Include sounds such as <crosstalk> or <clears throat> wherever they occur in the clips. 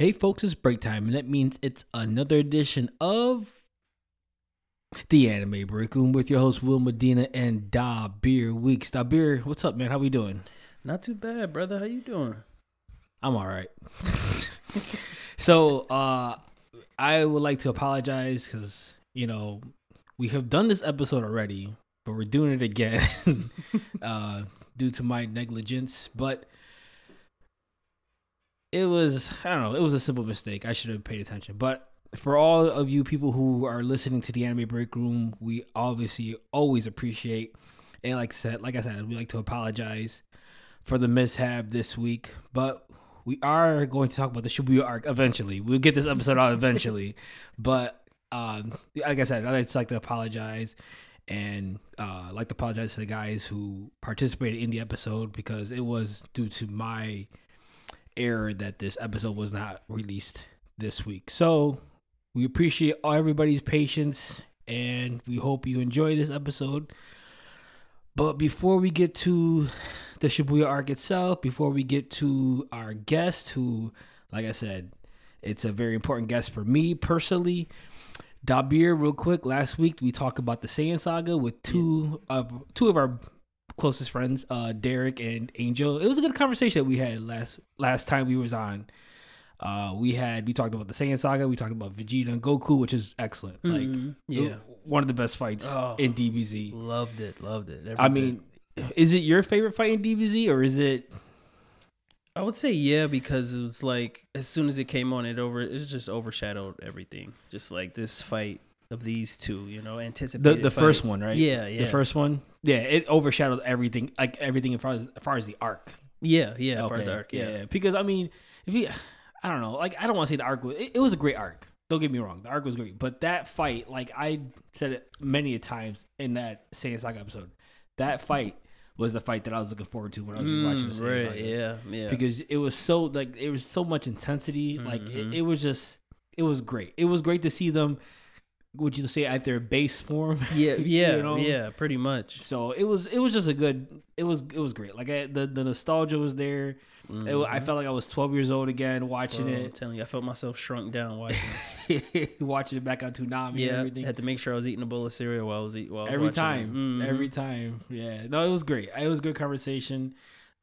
Hey, folks, it's break time, and that means it's another edition of the Anime Break Room with your host Will Medina and Dabir Weeks. Dabir, what's up, man? How we doing? Not too bad, brother. How you doing? I'm all right. <laughs> so, uh, I would like to apologize because you know we have done this episode already, but we're doing it again <laughs> uh, due to my negligence. But it was I don't know, it was a simple mistake. I should have paid attention. But for all of you people who are listening to the anime break room, we obviously always appreciate and like said, like I said, we like to apologize for the mishap this week, but we are going to talk about the Shibuya arc eventually. We'll get this episode out eventually, <laughs> but um, like I said, I'd just like to apologize and uh, like to apologize to the guys who participated in the episode because it was due to my error that this episode was not released this week. So we appreciate all everybody's patience and we hope you enjoy this episode. But before we get to the Shibuya arc itself, before we get to our guest, who, like I said, it's a very important guest for me personally. Dabir, real quick. Last week we talked about the Saiyan saga with two of two of our closest friends, uh, Derek and Angel. It was a good conversation that we had last last time we was on. Uh, we had we talked about the Saiyan saga. We talked about Vegeta and Goku, which is excellent. Like, Mhm. yeah, one of the best fights Oh. in DBZ. loved it, loved it. every I bit. mean, is it your favorite fight in DBZ or is it? I would say yeah because it was like as soon as it came on, it over it just overshadowed everything. Just like this fight of these two, you know, The anticipated. the fight. first one, right? Yeah, yeah. The first one, yeah, it overshadowed everything, like everything as far as, as far as the arc. Yeah, yeah. As far as the arc, yeah. Because I mean, if you, I don't know, like I don't want to say the arc was. It, it was a great arc. Don't get me wrong, the arc was great, but that fight, like I said it many a times in that Saiyan Saga episode, that fight was the fight that I was looking forward to when I was watching the Mm, Saiyan right, Saga. yeah, yeah. because it was so like it was so much intensity. Like it, Mhm. it was just it was great. It was great to see them. Would you say at their base form? yeah, <laughs> yeah, you know? yeah. Pretty much. So it was it was just a good. It was it was great. Like I, the the nostalgia was there. It, I felt like I was 12 years old again watching Bro, I'm it, telling you, I felt myself shrunk down watching this. <laughs> watching it back on Toonami and yeah, I had to make sure I was eating a bowl of cereal while I was eating. While every watching it. time, Mhm. every time. Yeah, no, it was great. It was a good conversation.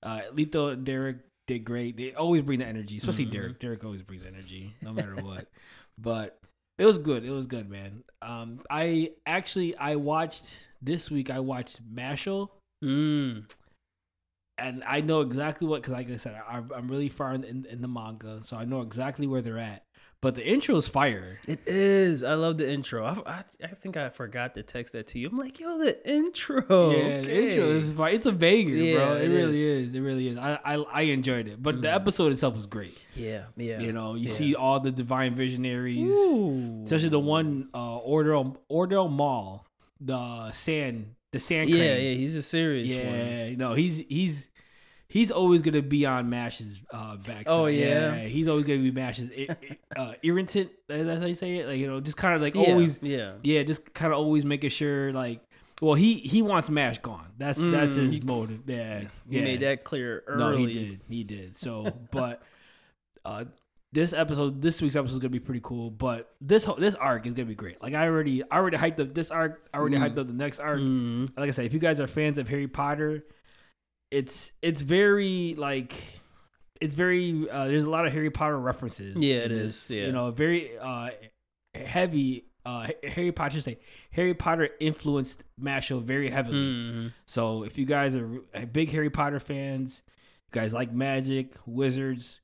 Uh, Lito and Derek did great. They always bring the energy, especially Mhm. Derek. Derek always brings energy, no matter what. <laughs> but it was good. It was good, man. Um, I actually I watched this week. I watched Mashle, Mm. and I know exactly what because, like I said, I, I'm really far in, in, in the manga, so I know exactly where they're at. But the intro is fire. It is. I love the intro. I, I, I think I forgot to text that to you. I'm like, yo, the intro. yeah, the intro is fire. It's a banger, bro. It, it really is. is. It really is. I I, I enjoyed it, but the Mm. episode itself was great. Yeah, yeah. You know, you yeah. see all the divine visionaries, Ooh. especially the one uh, Orter Orter Madl, the sand, the sand. Yeah, crane. yeah. He's a serious one. yeah. No, he's he's he's always gonna be on Mash's uh, back. Oh, yeah? he's always gonna be Mash's uh, irritant. That's how you say it. Like you know, just kind of like Yeah, always Yeah. yeah, just kind of always making sure like, well, he he wants Mash gone. That's that's Mm, his he- motive. Yeah, He yeah. made that clear No, early. he did. He did. So, but uh, this episode, this week's episode is gonna be pretty cool. But this whole this arc is gonna be great. Like I already, I already hyped up this arc. I already Mm. hyped up the next arc. Mm. Like I said, if you guys are fans of Harry Potter, it's it's very like. It's very. Uh, there's a lot of Harry Potter references. Yeah, it is. this. yeah. You know, very uh, heavy. Uh, Harry Potter. I should say Harry Potter influenced Mashle very heavily. Mm. So if you guys are big Harry Potter fans, you guys like magic, wizards,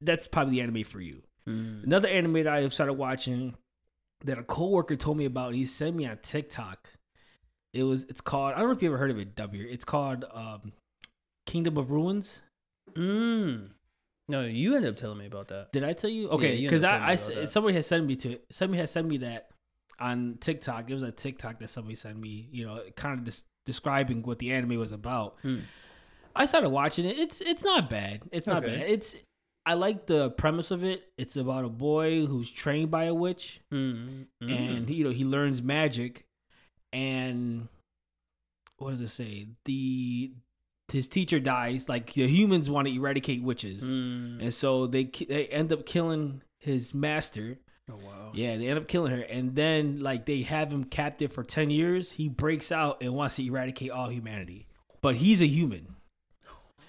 that's probably the anime for you. Mm. Another anime that I have started watching that a coworker told me about, he sent me on TikTok. It was it's called I don't know if you ever heard of it, W. It's called um, Kingdom of Ruins. Mm. No, you ended up telling me about that. Did I tell you? Okay, because up I, I telling me about that. somebody has sent me to it. somebody has sent me that on TikTok. It was a TikTok that somebody sent me. You know, kind of des- describing what the anime was about. Hmm. I started watching it. It's it's not bad. It's not Okay. bad. It's I like the premise of it. It's about a boy who's trained by a witch, Mm. and he, you know he learns magic, and what does it say? The his teacher dies. Like the humans want to eradicate witches, Mm. and so they they end up killing his master. Oh wow. Yeah, they end up killing her, and then like they have him captive for ten years. He breaks out and wants to eradicate all humanity, but he's a human.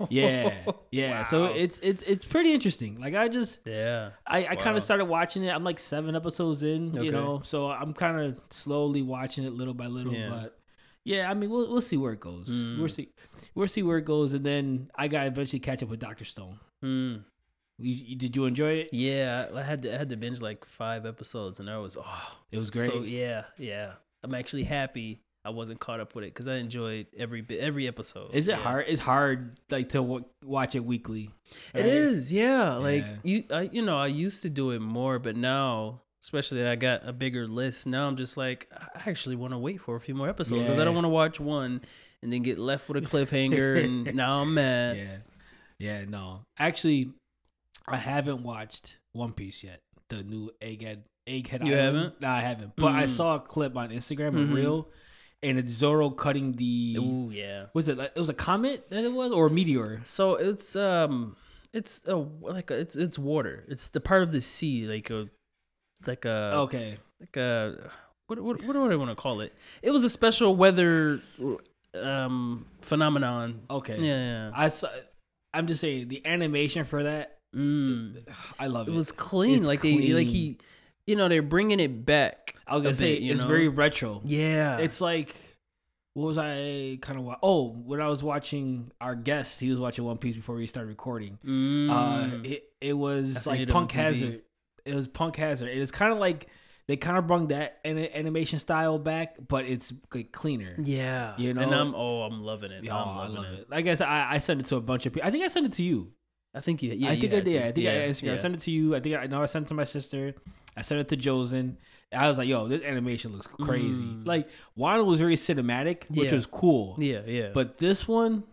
<laughs> Yeah, yeah. So it's it's it's pretty interesting. Like I just Yeah. I, I kind of started watching it. I'm like seven episodes in, Okay. you know, so I'm kind of slowly watching it little by little. Yeah. But yeah, I mean, we'll we'll see where it goes. Mm. We'll see we'll see where it goes, and then I got to eventually catch up with Doctor Stone. Mm. You, you- did you enjoy it? Yeah, I had to I had to binge like five episodes, and I was oh It was great. So yeah, yeah. I'm actually happy I wasn't caught up with it because I enjoyed every bit, every episode. Is it Yeah. hard? It's hard like to w- watch it weekly. It right? is, yeah. Like Yeah. you, I, you know, I used to do it more, but now, especially I got a bigger list. Now I'm just like, I actually want to wait for a few more episodes because I don't want to watch one and then get left with a cliffhanger, and <laughs> now I'm mad. Yeah, yeah. No, actually, I haven't watched One Piece yet. The new Egghead Egghead. You Island. haven't? No, I haven't. But I Mm. saw a clip on Instagram, a Mhm. reel, and it's Zoro cutting the. Ooh, yeah. Was it like it was a comet that it was or a meteor? So it's um, it's a like a, it's it's water. It's the part of the sea, like a like a Okay, like a what what what do I want to call it? It was a special weather um phenomenon. okay. Yeah. I saw. I'm just saying the animation for that. Mm. I love it. It was clean. It's like they like he, you know, they're bringing it back. I was gonna say bit, it's know? very retro. Yeah. It's like what was I kind of wa- oh when I was watching our guest he was watching One Piece before we started recording. Mm. Uh, it it was seen like Punk Hazard. It was Punk Hazard. It was kind of like they kind of brought that animation style back, but it's like cleaner. yeah. you know. and? I'm oh I'm loving it. Yeah, I'm I loving love it. it. Like I said, I, I sent it to a bunch of people. I think I sent it to you. I think you. Yeah. I think I did. to. I think I, Instagram. I sent it to you. I think I know I sent it to my sister. I sent it to Josen. I was like, "Yo, this animation looks crazy." Mm. Like Wano was very cinematic, which Yeah. was cool. Yeah. Yeah. But this one,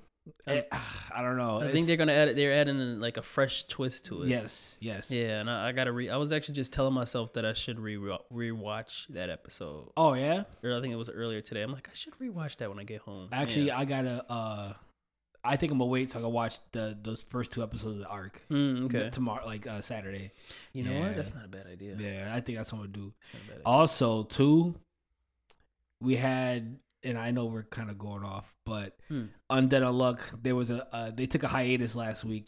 Um, eh, I don't know. I think they're gonna add it. They're adding like a fresh twist to it. Yes, yes. Yeah, and I, I gotta re. I was actually just telling myself that I should re rewatch that episode. Oh yeah. Or I think it was earlier today. I'm like, I should rewatch that when I get home. Actually, yeah. I gotta. uh I think I'm gonna wait so I can watch the those first two episodes of the arc Mm, okay. tomorrow, like uh, Saturday. You know Yeah. what? That's not a bad idea. Yeah, I think that's what I'm gonna do. That's not a bad idea. Also, too, we had, and I know we're kind of going off, but Hmm. Undead Unluck, there was a uh, they took a hiatus last week,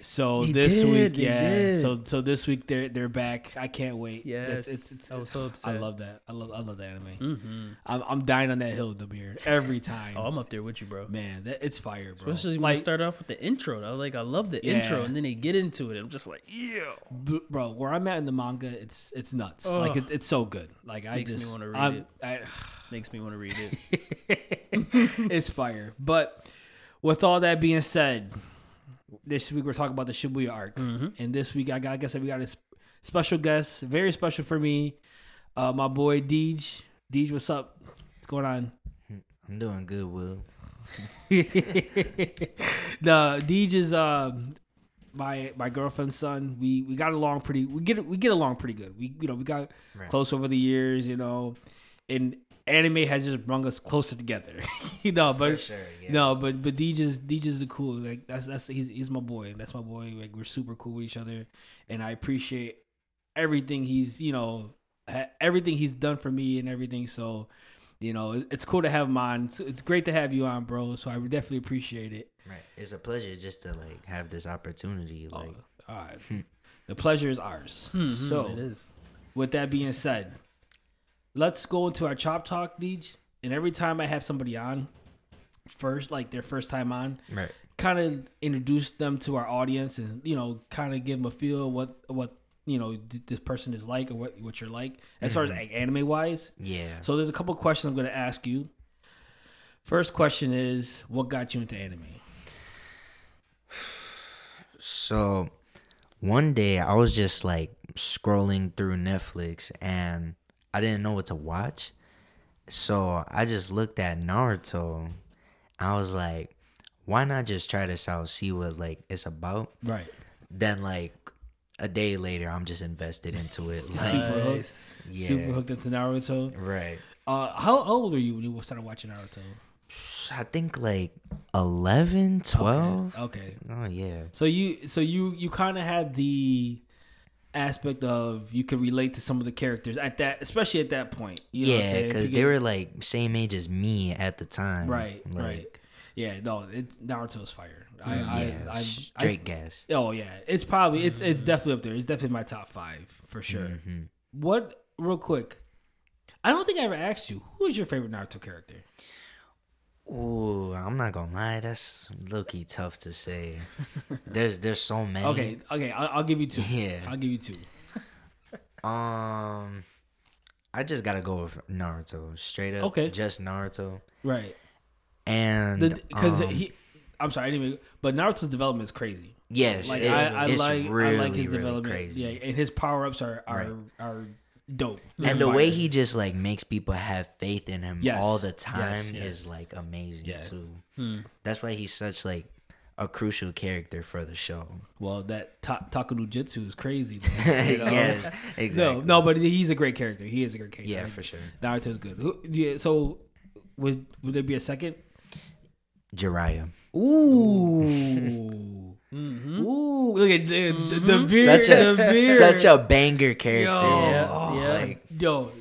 so They this did, week, yeah, so so this week they're they're back. I can't wait. Yes, it's, it's, I was so upset. I love that. I love I love that anime. Mm-hmm. I'm I'm dying on that hill, Dabir, every time. Oh, I'm up there with you, bro. Man, that it's fire, bro. Especially when like, you start off with the intro. I like, I love the Yeah. intro, and then they get into it. I'm just like, yeah. bro, where I'm at in the manga, it's it's nuts. Like it, it's so good. Like I Makes me wanna read I'm- it. I, Makes me want to read it. <laughs> <laughs> it's fire. But with all that being said, this week we're talking about the Shibuya arc, Mhm. and this week I got, like I said, we got a special guest, very special for me, uh, my boy Deej. Deej, what's up? What's going on? I'm doing good, Will. <laughs> no, Deej is uh, my my girlfriend's son. We we got along pretty. We get we get along pretty good. We you know we got Right. close over the years. You know, and anime has just brought us closer together. <laughs> you know, but sure, yes. no, but but Deej is Deej is cool. Like that's that's he's he's my boy. That's my boy. Like we're super cool with each other, and I appreciate everything he's you know ha- everything he's done for me and everything. So. You know, it- it's cool to have him on. It's, it's great to have you on, bro. So I definitely appreciate it. Right. It's a pleasure just to like have this opportunity. Oh, Like, all right. <laughs> the pleasure is ours. Mhm, So, it is. with that being said, let's go into our chop talk, Deej. And every time I have somebody on, first, like their first time on, right. kind of introduce them to our audience and, you know, kind of give them a feel what, what, you know, this person is like or what, what you're like as far as mm-hmm. like, anime wise. Yeah. So, there's a couple questions I'm going to ask you. First question is, what got you into anime? So one day I was just like scrolling through Netflix and I didn't know what to watch. So I just looked at Naruto. I was like, why not just try this out, see what like it's about? Right. Then like a day later I'm just invested into it. <laughs> Like, Super hooked. Yeah. Super hooked into Naruto. Right. Uh, how old are you when you started watching Naruto? I think like 11, 12. Okay. okay. Oh yeah. So you so you you kind of had the aspect of you could relate to some of the characters at that, especially at that point. You know yeah, because they get- were like same age as me at the time. right, Like, right. Yeah, no, it's Naruto's fire. I, Yeah, I, I, I, straight gas. Oh yeah, it's probably it's it's definitely up there. It's definitely my top five for sure. Mhm. What real quick? I don't think I ever asked you who is your favorite Naruto character. Ooh, I'm not gonna lie, that's low key tough to say. <laughs> there's there's so many. Okay, okay, I'll, I'll give you two. Yeah. I'll give you two. <laughs> Um, I just gotta go with Naruto, straight up. Okay. Just Naruto, Right, and because um, he. I'm sorry, anyway, but Naruto's development is crazy. yes, Like it- I, I it's like really, I like his really development. crazy. Yeah, and his power ups are are Right. are dope. and the way he just like makes people have faith in him Yes. all the time yes. is like amazing Yeah. too. Hmm. That's why he's such like a crucial character for the show. well that ta- Talk no Jutsu is crazy. Though, <laughs> you know? yes, No, exactly. no, no, but he's a great character. He is a great character. Yeah, for sure. Naruto's good. Who, yeah, so would would there be a second? Jiraiya. Ooh. Mm-hmm. Ooh, look at the, the, mm-hmm. the beard. Such a the beard. such a banger character. Yo, Yeah, oh, yeah. Like yo,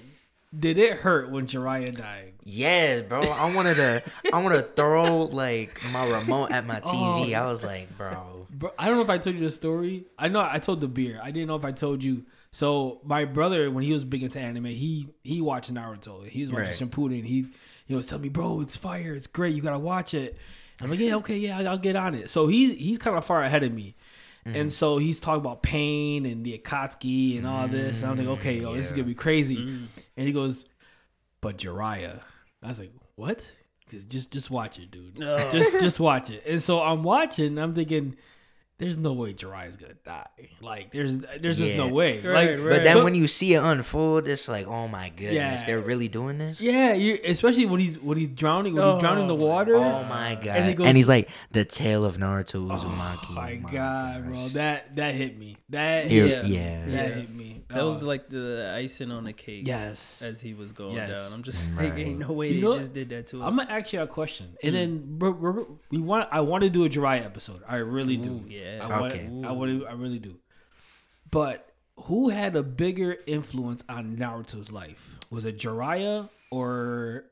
did it hurt when Jiraiya died? yes, bro. I wanted to I want to throw like my remote at my TV. <laughs> Oh. I was like, bro. Bro, I don't know if I told you the story. I know I told Dabir. I didn't know if I told you. So my brother, when he was big into anime, he he watched Naruto. He was watching Right. Shippuden. He he was telling me, bro, it's fire. It's great. You gotta watch it. I'm like, yeah, okay, yeah, I'll get on it. So he's he's kind of far ahead of me. Mm-hmm. And so he's talking about pain and the Akatsuki and all this. And I'm like, okay, yo, this is gonna be crazy. And he goes, but Jiraiya. I was like, what? Just just, just watch it, dude. Oh. Just just watch it. And so I'm watching. I'm thinking, there's no way Jiraiya's gonna die. Like there's there's just no way. Right, like, right. But then so- when you see it unfold, it's like, oh my goodness, Yeah. they're really doing this. yeah, you especially when he's when he's drowning when he's drowning in the Oh, water. Oh my god! And he And, goes- he's like the tale of Naruto Uzumaki. Oh my god, bro, that that hit me. That Yeah, hit, yeah. that Yeah. hit me. That was Oh, like the icing on the cake. yes. As he was going Yes. down, I'm just like, ain't no way You they know- just did that to us. I'm gonna ask you a question, and then we're, we're, we want. I want to do a Jiraiya episode. I really do. Ooh, yeah. I want. Okay. I want. I really do. But who had a bigger influence on Naruto's life? Was it Jiraiya or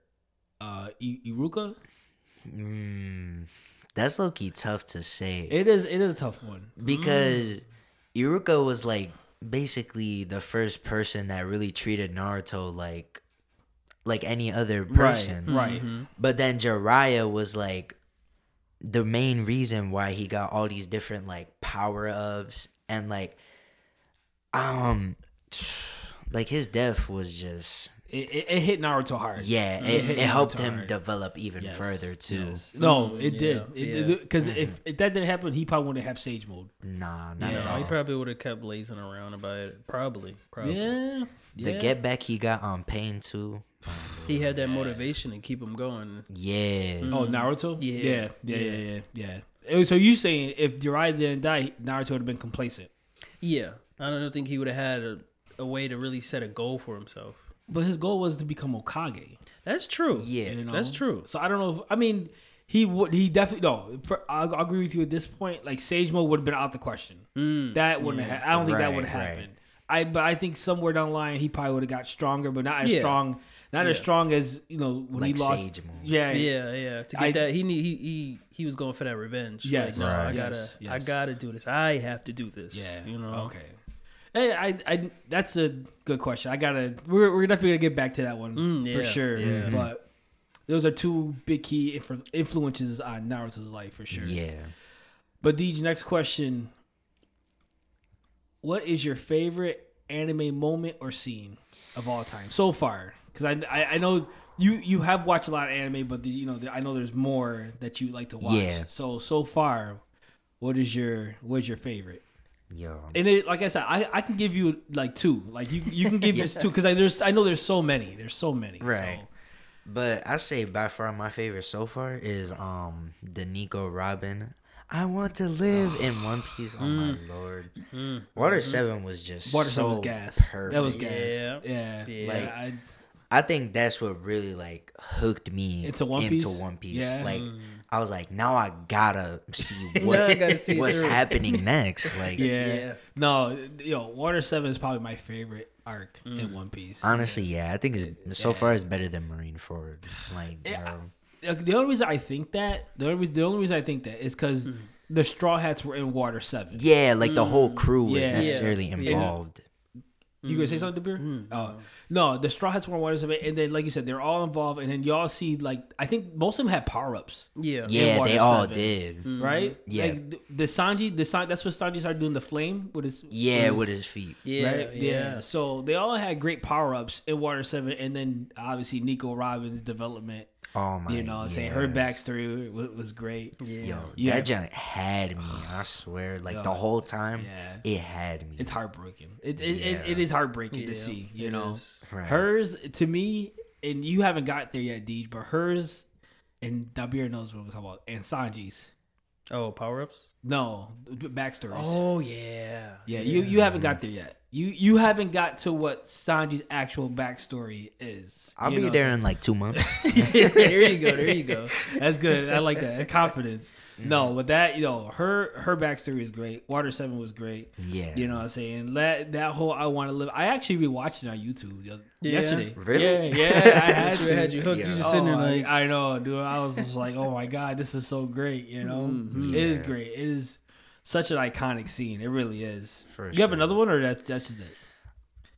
uh, I- Iruka? Mm, that's low key tough to say It is. It is a tough one. because Iruka was like basically the first person that really treated Naruto like like any other person. Right. Mhm. But then Jiraiya was like the main reason why he got all these different like power ups and like um <sighs> like his death was just It, it, it hit Naruto hard. yeah, It it, it helped Naruto him hard. develop even Yes, further too. yes. No, it Mm, did. yeah, It yeah. because if, if that didn't happen, he probably wouldn't have Sage mode. Nah, not Yeah, at No, all. he probably would have kept lazing around about it. Probably, probably. Yeah. The yeah. get back he got on pain too. He had that motivation to keep him going. Yeah. Oh, Naruto. Yeah. yeah, yeah, yeah, Yeah. yeah. yeah. So you saying if Jiraiya didn't die, Naruto would have been complacent? Yeah, I don't think he would have had a, a way to really set a goal for himself. But his goal was to become Hokage. That's true. Yeah. You know? That's true. So I don't know. If, I mean, he would. He definitely no. For, I'll, I'll agree with you at this point. Like Sage mode would have been out the question. Mm. That wouldn't have. I don't think that would have right. happened. I but I think somewhere down the line he probably would have got stronger, but not as Yeah. strong. Not as strong as you know when Like he lost. Sage mode. Yeah, Yeah, yeah. To get I- that, he need he, he he was going for that revenge. Yes. Like, no, I gotta Yes, I gotta do this. I have to do this. Yeah. You know. Okay. Hey, I, I, that's a good question. I gotta. We're, we're definitely gonna get back to that one Mm, for yeah, sure. yeah. But those are two big key influ- influences on Naruto's life for sure. Yeah. But Deej, next question. What is your favorite anime moment or scene of all time so far? Because I, I, I know you you have watched a lot of anime, but the, you know I know there's more that you like to watch. Yeah. So so far, what is your what's your favorite? Yo. And it, like I said, I, I can give you like two. Like you you can give <laughs> just two because I there's I know there's so many. There's so many. Right. So. But I say by far my favorite so far is um the Nico Robin. I want to live in <sighs> One Piece. Oh my lord. Mm. Water Seven was just Water so Seven was gas. Perfect. That was gas. Yeah. Yeah. Yeah. Like Like, I, I think that's what really like hooked me Into One into Piece? One Piece. Yeah. Like Mm. I was like, now I gotta see <laughs> what gotta see what's through. happening <laughs> next. Like Yeah. Yeah. No, you know, Water Seven is probably my favorite arc Mm. in One Piece. honestly, yeah, I think it's, so Yeah. far it's better than Marineford. Like, Yeah, bro. Like, the only reason I think that the only reason, the only reason I think that is because Mm. the Straw Hats were in Water Seven. yeah, like the whole crew was Yeah. necessarily Yeah. involved. You gonna say something, Dabir? Mm. Oh no, the Straw Hats were in Water Seven, and then like you said, they're all involved, and then y'all see like I think most of them had power ups. Yeah. Yeah, they all Seven. did. right? Yeah. Like the, the Sanji, the San, that's what Sanji started doing the flame with his Yeah, with his feet. Yeah. right? Yeah. So they all had great power ups in Water Seven, and then obviously Nico Robin's development. Oh my, You know, what I'm saying her yeah. backstory was, was great. Yeah. Yo, Yeah. that junk had me. I <sighs> swear, like Yo, the whole time, yeah. it had me. It's heartbreaking. It it, it, it is heartbreaking Yeah, to see. You it know. Right. hers to me, and you haven't got there yet, Deej, but hers, and Dabir knows what I'm talking about, and Sanji's. Oh, power ups. No, backstories. Oh yeah. Yeah, you you haven't got there yet. You you haven't got to what Sanji's actual backstory is. I'll be know there in like two months. <laughs> there you go. There you go. That's good. I like that. Confidence. Mm-hmm. No, but that you know her her backstory is great. Water Seven was great. yeah. You know what I'm saying? That that whole I want to live. I actually rewatched it on YouTube the other- Yeah? yesterday. Really? Yeah, yeah. I <laughs> had you to. had you hooked. Yeah. You just sitting there Oh, I- like, I, know, dude. I was just like, oh my god, this is so great. You know, Mhm. it is great. It is such an iconic scene. It really is. For you have another one, or that's that's just it.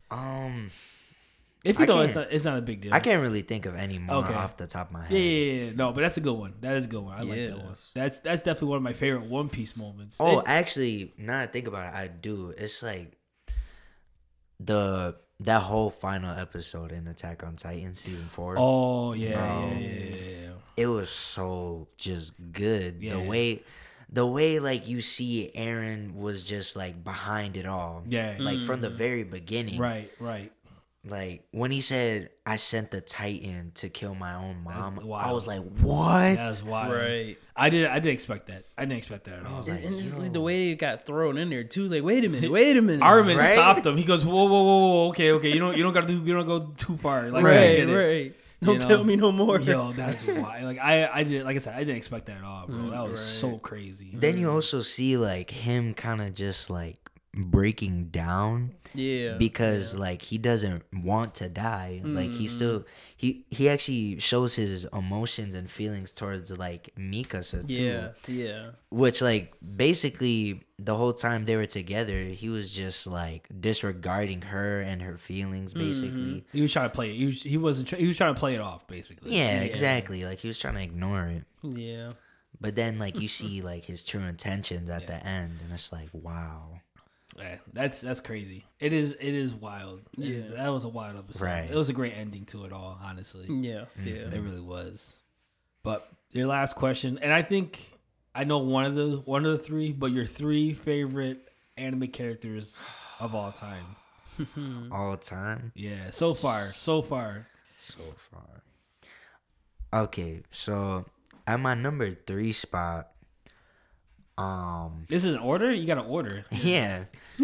Um, If you I know, it's can't- it's not a big deal. I can't really think of any more Okay. off the top of my head. Yeah, yeah, yeah, yeah. No, but that's a good one. That is a good one. I like that one. That's that's definitely one of my favorite One Piece moments. Oh, It- actually, now that I think about it, I do. It's like the that whole final episode in Attack on Titan season four. oh yeah, Bro. yeah, yeah, yeah, yeah. It was so just good. Yeah. The way, the way like you see Eren was just like behind it all. Yeah. Like from the mm-hmm. very beginning. Right, right. Like when he said, "I sent the Titan to kill my own mom," I was like, "What?" That's wild. right. I did. I didn't expect that. I didn't expect that at all. like, and it's yo. the way it got thrown in there too. Like, wait a minute, wait a minute. <laughs> Armin Right? stopped him. He goes, "Whoa, whoa, whoa, whoa, okay, okay. You don't, you don't got to do. You don't go too far. Like, right, get it. right. Don't know? tell me no more. Yo, that's <laughs> why. Like, I, I did. Like I said, I didn't expect that at all, bro. That was Right. so crazy. Then you also see like him kind of just like breaking down yeah. because like he doesn't want to die like Mm-hmm. he still he he actually shows his emotions and feelings towards like mikasa too yeah, yeah, which like basically the whole time they were together he was just like disregarding her and her feelings Mm-hmm. basically He was trying to play it. He was, he wasn't. Try, he was trying to play it off, basically. yeah, exactly like he was trying to ignore it yeah. but then like you <laughs> see like his true intentions at the end and it's like wow Yeah, that's that's crazy. It is. It is wild. It is- Yeah. that was a wild episode. Right. It was a great ending to it all. Honestly, Yeah, yeah. Mm-hmm. it really was. But your last question, and I think I know one of the one of the three, but your three favorite anime characters of all time. <laughs> all time Yeah, so far, so far. so far. Okay, so at my number three spot, um, This is an order. You got to order. <laughs> yeah. <laughs>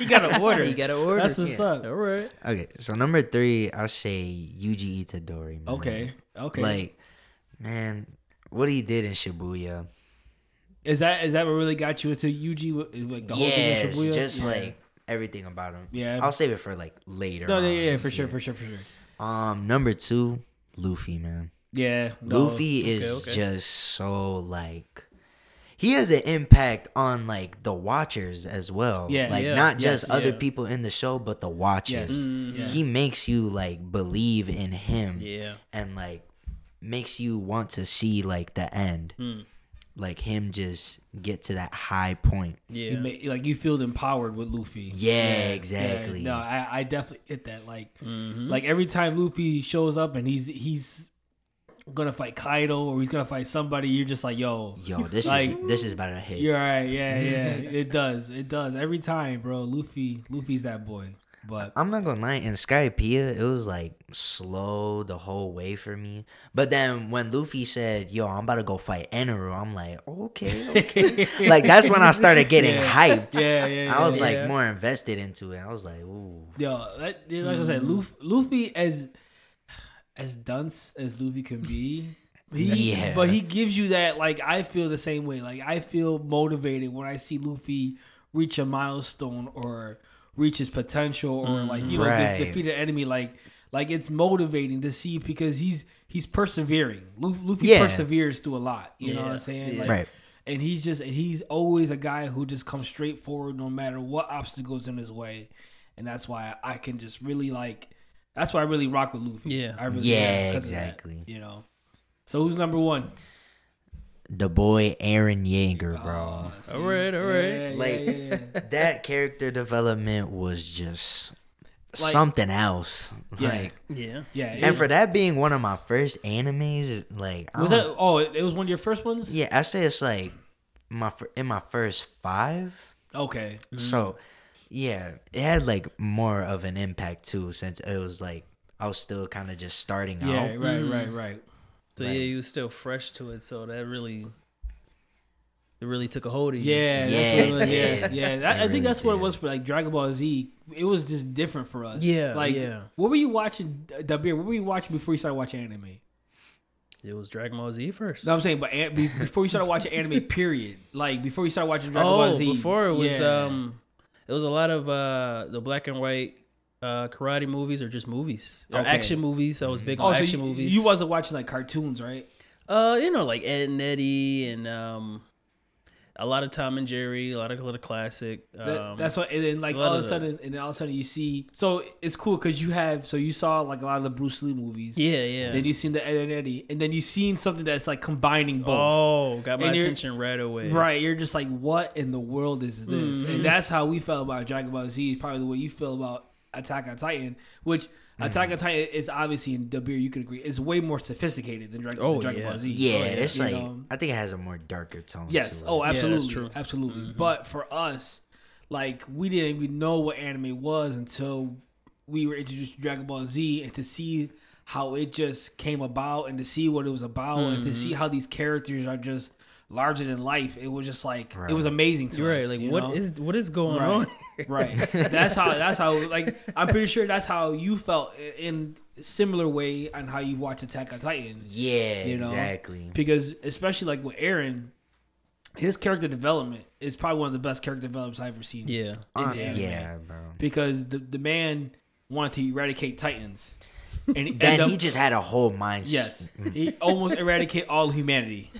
You got to order. <laughs> You gotta order. That's what's Yeah. up. All right. Okay, so number three, I'll say Yuji Itadori. Man. Okay. Okay. Like, man, what he did in Shibuya. is that is that what really got you into Yuji? Like the whole thing in Shibuya? just Yeah. like everything about him. Yeah. I'll save it for like later. No, on. yeah, yeah, for sure, for sure, for sure. Um, number two, Luffy, man. Yeah, no. Luffy is okay. just so like he has an impact on like the watchers as well. Yeah, like yeah, not just yes, other yeah. people in the show, but the watchers. Yes. Yeah. He makes you like believe in him Yeah. and like makes you want to see like the end. Mm. Like him just get to that high point. Yeah. You ma- like you feel empowered with Luffy. Yeah, exactly. No, I, I definitely get that. Like, Mhm. like every time Luffy shows up and he's he's gonna fight Kaido or he's gonna fight somebody, you're just like, yo, Yo, this Like, is this is about to hit. you're right. Yeah, <laughs> yeah. it does. It does every time, bro. Luffy, Luffy's that boy. But I'm not gonna lie, in Skypiea, it was like slow the whole way for me. But then when Luffy said, "Yo, I'm about to go fight Eneru," I'm like, "Okay, okay." <laughs> like that's when I started getting Yeah. hyped. yeah, yeah. I was yeah. like more invested into it. I was like, "Ooh, Yo, that, yeah, like I said, Luffy, Luffy as as dunce as Luffy can be. <laughs> He, Yeah. But he gives you that like I feel the same way. Like I feel motivated when I see Luffy reach a milestone or reach his potential or mm-hmm. like you know de- defeat an enemy. Like like it's motivating to see because he's he's persevering. Lu- Luffy Yeah. perseveres through a lot. You know what I'm saying? Yeah. Like, Right. And he's just and he's always a guy who just comes straight forward no matter what obstacles in his way. And that's why I can just really like that's why I really rock with Luffy. Yeah. I really Yeah, am 'cause of that, exactly. you know. So who's number one? The boy Eren Yeager, bro. Oh, see? All right, all right. Yeah, yeah, Like- yeah, yeah, yeah. <laughs> that character development was just Like- something else. Yeah. Like, Yeah. yeah. it and for that being one of my first animes, like, I was don't- that? Oh, it it was one of your first ones. Yeah, I say it's like my in my first five. Okay. So, mm-hmm. Yeah, it had like more of an impact too, since it was like I was still kind of just starting Yeah. out. Yeah, right. Right. Right. So Like- yeah, you were still fresh to it, so that really, it really took a hold of you. Yeah, Yeah, that's what it was. <laughs> it yeah, yeah. That, It I think really that's what it was for like Dragon Ball Z. It was just different for us. Yeah, like yeah. What were you watching, Dabir? What were you watching before you started watching anime? It was Dragon Ball Z first. No, I'm saying, but an- before you started watching anime, period. Like before you started watching Dragon Ball oh, Z. before it was Yeah. um, it was a lot of uh the black and white uh karate movies or just movies or Okay. action movies. I was big Oh, on so action you, movies. you wasn't watching like cartoons, right? uh, you know, like Ed and Eddie and um, a lot of Tom and Jerry, a lot of little classic. That- Um, that's what, and then like a all of of a the- sudden, and then all of a sudden you see. So it's cool because you have, so you saw like a lot of the Bruce Lee movies. yeah, yeah. Then you seen the Ed and Eddie, and then you seen something that's like combining both. oh, got my And attention right away. Right, you're just like, what in the world is this? Mm-hmm. And that's how we felt about Dragon Ball Z. Is probably the way you feel about Attack on Titan, which Mm. Attack on Titan is obviously in the beer. You could agree is way more sophisticated than Dragon, Oh, than Dragon yeah. Ball Z. Yeah, So, it's you like know, I think it has a more darker tone. yes. to it. Oh, that's absolutely, true. absolutely. But for us, like we didn't even know what anime was until we were introduced to Dragon Ball Z, and to see how it just came about, and to see what it was about, and to see how these characters are just larger than life. It was just like it was amazing to You're right. us. Like you what know? is what is going right, on? <laughs> right. <laughs> That's how. That's how. Like I'm pretty sure that's how you felt in similar way on how you watch Attack on Titan. Yeah, You know? exactly. Because especially like with Eren, his character development is probably one of the best character developments I've ever seen. Yeah. Uh, anime. yeah, bro. Because the the man wanted to eradicate Titans, and he Then ended he just had a whole mindset. yes, <laughs> he almost eradicate all humanity.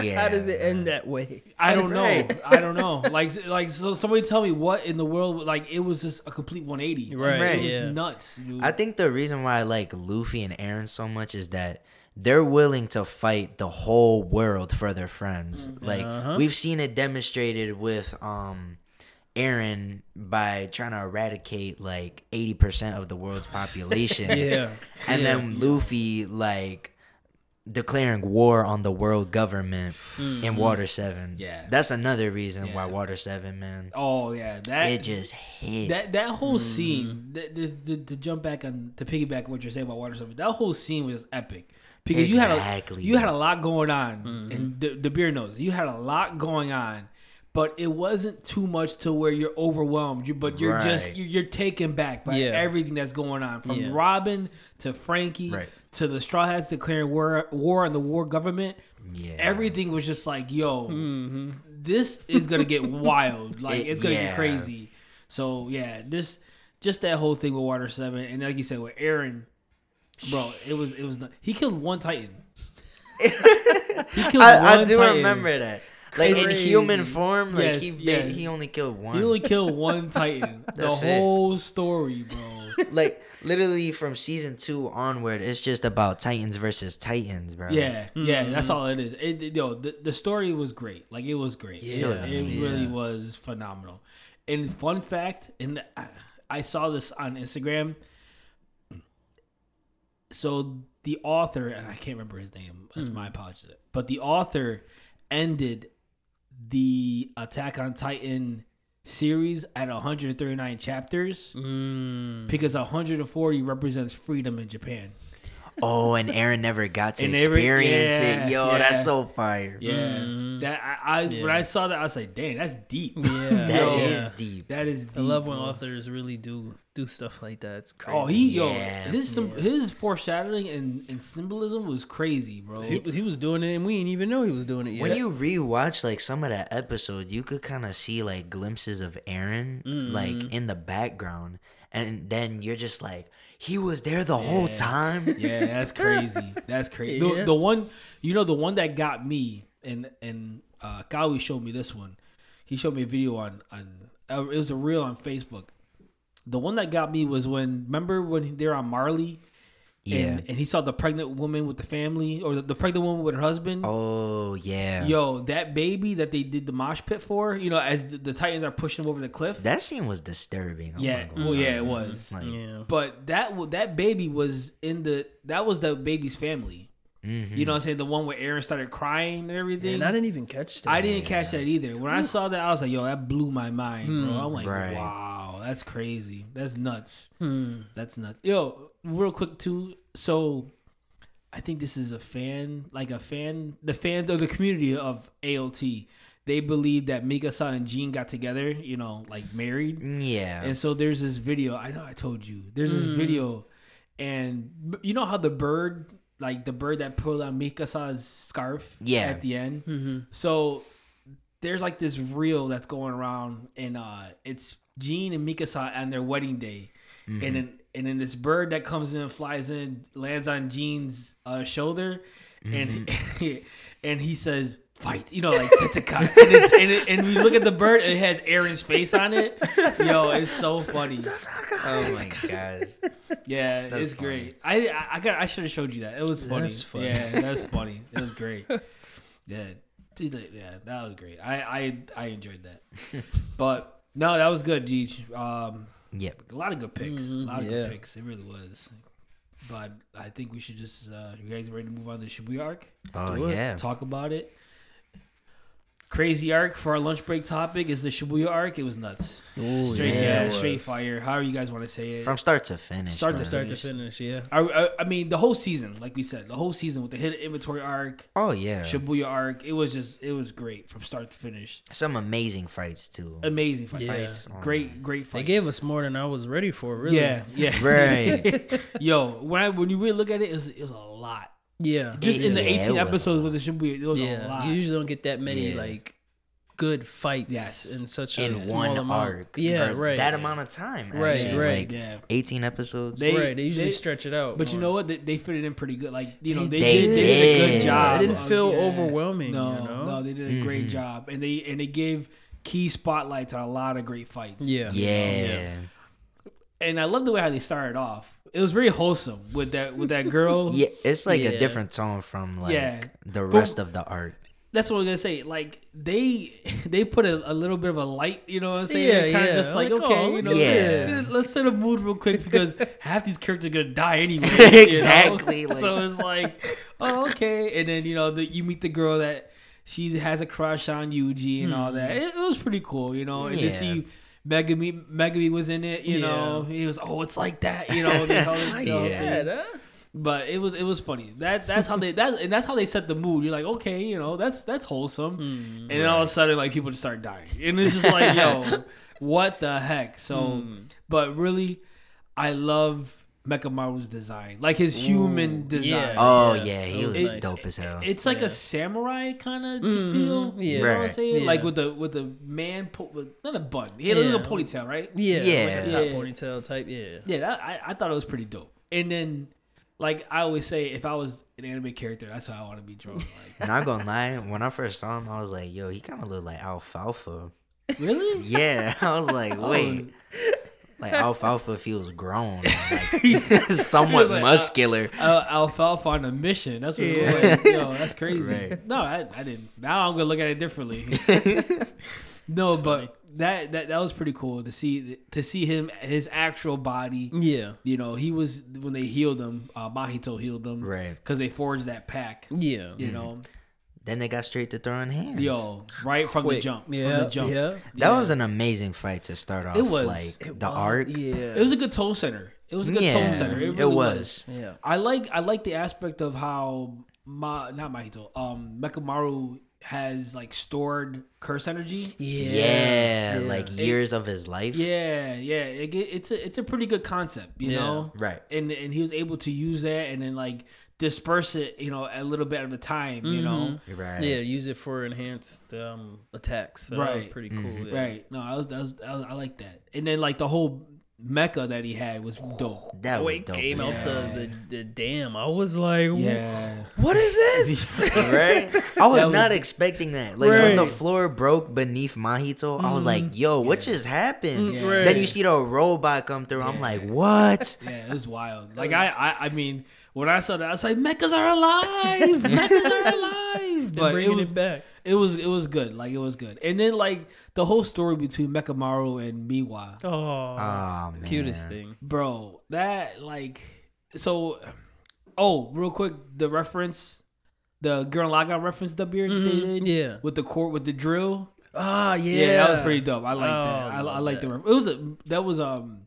Yeah. <laughs> How does it end that way? I don't know. Right. I don't know. <laughs> Like, like, so somebody tell me what in the world? Like, it was just a complete 180. Like, Right, It was yeah. nuts. Dude. I think the reason why I like Luffy and Eren so much is that they're willing to fight the whole world for their friends. Like Uh-huh. we've seen it demonstrated with um Eren by trying to eradicate like 80% of the world's <laughs> population. Yeah. And Yeah. then Luffy like declaring war on the world government hmm. in Water 7. Yeah. That's another reason why Water 7, man. oh yeah, that It just hit. that that whole hmm. scene. The, the, the, to jump back on to piggyback on what you're saying about Water Seven, that whole scene was epic because you had a you had a lot going on, hmm. and the, Dabir knows you had a lot going on. But it wasn't too much to where you're overwhelmed. You, but you're just you're, you're taken back by Yeah. everything that's going on, from Yeah. Robin to Franky Right. to the Straw Hats declaring war war on the war government. yeah. everything was just like, yo, mm-hmm. this is gonna get <laughs> wild. Like It- it's gonna get crazy. So yeah, this just that whole thing with Water Seven, and like you said with Eren, bro, it was it was not, he killed one Titan. <laughs> he killed I, I one do Titan. remember that. Like in human form, like Yes, he yeah. he only killed one. He only killed <laughs> one Titan. the That's it. whole story, bro. <laughs> like literally from season two onward, it's just about Titans versus Titans, bro. Yeah, yeah, Mm-hmm. that's all it is. It, it- yo, the, the story was great. Like it was great. Yeah, it, was- it really was phenomenal. And fun fact, and I- I saw this on Instagram. So the author, and I can't remember his name. That's Hmm. my apologies. But the author ended the Attack on Titan series at 139 chapters Mm. because 140 represents freedom in Japan. Oh, and Eren never got to And never- experience yeah, it. Yo, yeah. that's so fire. Yeah, Mm. That I, I when I saw that, I was like, "Dang, that's deep." Yeah, <laughs> That is yeah. deep. that is. Deep, I love when bro. authors really do do stuff like that. It's crazy. Oh, he yo, Yeah. his Yeah. his foreshadowing and, and symbolism was crazy, bro. he, he was doing it, and we didn't even know he was doing it yet. When you rewatch like some of that episode, you could kind of see like glimpses of Eren Mm-hmm. like in the background, and then you're just like, he was there the whole time. Yeah, that's <laughs> crazy. That's crazy. Yeah. The, the one, you know, the one that got me, and and uh, Kawi showed me this one. He showed me a video on on uh, it was a reel on Facebook. The one that got me was when remember when they're on Marley, Yeah. and, and he saw the pregnant woman with the family or the, the pregnant woman with her husband. Oh yeah. Yo, that baby that they did the mosh pit for, you know, as the, the Titans are pushing him over the cliff. That scene was disturbing. I'm yeah, well, yeah, it was. Like, yeah, But that that baby was in the that was the baby's family. Mhm. You know what I'm saying? The one where Eren started crying and everything. and I didn't even catch that. I didn't catch that either. When I saw that, I was like, "Yo, that blew my mind, bro." Hmm. I'm like, Right. "Wow, that's crazy. That's nuts. Hmm. That's nuts." Yo, real quick too. So, I think this is a fan, like a fan, the fans of the community of AOT. They believe that Mikasa and Jean got together, you know, like married. Yeah. And so there's this video. I know I told you. There's this video, and you know how the bird, like the bird that pulled on Mikasa's scarf, Yeah. at the end. Mm-hmm. So there's like this reel that's going around, and uh, it's Jean and Mikasa on their wedding day, and then and then this bird that comes in, flies in, lands on Jean's uh, shoulder, and <laughs> and he says. Fight, you know, like <laughs> Tatakae. and, it, and we look at the bird, it has Eren's face on it. Yo, it's so funny. <laughs> oh my gosh. Yeah, That's it's funny. great. I I, I got I should have showed you that. It was funny. That's funny. Yeah, that's funny. It was great. <laughs> Yeah, that- yeah, that was great. I I I enjoyed that. But no, that was good, Deej. Um, Yep. a lot of good picks. Mhm, a lot of yeah. good picks. It really was. But I think we should just. Uh, you guys ready to move on to the Shibuya arc? Oh do it. yeah. Talk about it. Crazy arc for our lunch break topic is the Shibuya arc. It was nuts. Ooh, Straight yeah, gas, straight was. fire. However you guys want to say it. From start to finish. Start to. Start to Finish. finish, yeah. I, I, I mean, the whole season, like we said, the whole season with the hidden inventory arc, Oh yeah. Shibuya arc, it was just, it was great from start to finish. Some amazing fights too. Amazing fight. Yeah. fights. Oh, great, great fights. They gave us more than I was ready for. Really, Yeah, yeah. Right. <laughs> Yo, when I, when you really look at it, it was, it was a lot. Yeah, Just in the 18 was episodes with the Shibuya, it was a yeah. lot. You usually don't get that many Yeah. like good fights Yes. in such a in small one amount. arc. Yeah, right. That amount of time. Right, actually. right. Like yeah. 18 episodes. They- right, they usually they- stretch it out. But you know what? They, they fit it in pretty good. Like you know, they, They did, they did a good did. job. It didn't of- feel overwhelming, No, you know? no, they did a great Mhm. job, and they and they gave key spotlights on a lot of great fights. Yeah. yeah. and I love the way how they started off. It was very wholesome with that with that girl. <laughs> Yeah, it's like Yeah. a different tone from like Yeah. the But- rest of the art. That's what I was gonna say. Like they <laughs> they put a, a little bit of a light, you know what I'm saying? Yeah, kind yeah. of just like, Like, okay, oh, you know, look let's- let's set a mood real quick because <laughs> half these characters are gonna die anyway. you know? Exactly, like- so it's like, oh, okay. And then you know, the, you meet the girl that she has a crush on Yuji and all that. It, it was pretty cool, you know. And to see Megami Megami was in it, you know, he was, oh, it's like that, you know. the whole- the whole yeah, thing. But it was it was funny. That that's how they that and that's how they set the mood. You're like, okay, you know, that's that's wholesome. Hmm. and then all of a sudden, like people just start dying, and it's just like, yo, <laughs> what the heck? So, Hmm. but really, I love Mechamaru's design, like his human Ooh, design. yeah. Oh Yeah, yeah, he was was nice. dope as hell. It's like Yeah. a samurai kind of Mhm, feel. yeah. You know what I'm Right. saying? Like with the with the man, po- with, not a bun. He had a little ponytail, right? Yeah, Yeah. like a top Yeah. ponytail type. Yeah, Yeah, that, I, I thought it was pretty dope. And then, like I always say, if I was an anime character, that's how I want to be drawn. Like, <laughs> Not gonna lie, when I first saw him, I was like, "Yo, he kind of looked like Alfalfa." really? Yeah, <laughs> I was like, Oh. "Wait, like Alfalfa feels grown, and, like <laughs> <laughs> somewhat like, uh, muscular." Uh, alfalfa on a mission. That's what Yeah. it was. Like, Yo, that's crazy. Right. No, I, I didn't. Now I'm gonna look at it differently. <laughs> no, It's but funny. that, that that was pretty cool to see to see him his actual body. yeah, You know, he was when they healed him. Uh, Mahito healed him, Right. Because they forged that pack. yeah. You know, Then they got straight to throwing hands. yo, right from Quick. the jump. Yeah, from the jump. yeah. that Yeah. was an amazing fight to start off. It was. like It the was- arc. Yeah, It was a good tone center. It was a good Yeah, tone center. It, it really was. Yeah. I like I like the aspect of how Ma not Mahito um Mechamaru has like stored curse energy. Yeah, yeah. like years of his life. Yeah, yeah, it, it's a it's a pretty good concept, you Yeah. know. Right. And and he was able to use that and then like disperse it, you know, a little bit at a time, you know. Right. Yeah, use it for enhanced um, attacks. So that was Right. pretty cool. Mm-hmm. yeah. Right. No, I was, I was, I was I like that. And then like the whole mecha that he had was dope. That Oh, was it dope. came as out the, the the dam. I was like, Yeah. what is this? <laughs> <laughs> right? I was was- not expecting that. Like when the floor broke beneath Mahito, I was like, "Yo, what just happened?" Yeah. Right. Then you see the robot come through. I'm like, "What?" Yeah, it was wild. Like I, I, I mean, when I saw that, I was like, "Mechas are alive! <laughs> Mechas are alive!" But But it bringing was, it back. it was, it was good. Like it was good. And then like the whole story between Mechamaru and Miwa, Oh, Oh man, cutest thing. bro. That like, so, oh, real quick, the reference, the Gurren Lagann reference, the beard they did, Mm-hmm. Yeah. with the court with the drill. Ah, yeah. Yeah, that was pretty dope. I like Oh, that. I, I like the that. ref- it was a that was um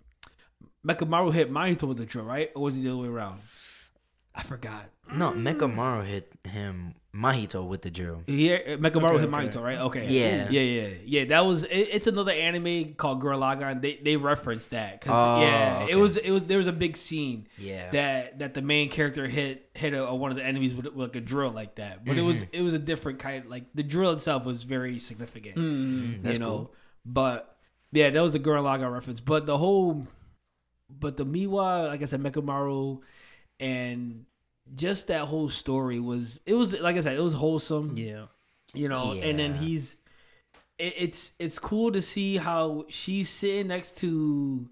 Mechamaru hit Mahito with the drill, right? Or was it the other way around? I forgot. No, Mechamaru hit him Mahito with the drill. Yeah, Mechamaru Okay, hit okay. Mahito, right? Okay. Yeah. yeah, yeah, yeah. That was it, it's another anime called Gurren Lagann. They they referenced that because Oh, yeah, okay. it was it was there was a big scene Yeah. that that the main character hit hit a, one of the enemies with, with like a drill like that, but it was Mm-hmm. it was a different kind. Like the drill itself was very significant. Mm. That's you know. cool. But yeah, that was the Gurren Lagann reference. But the whole, but the Miwa, like I said, Mechamaru, and just that whole story was it was like I said, it was wholesome. Yeah. You know, and then he's, it, it's it's cool to see how she's sitting next to,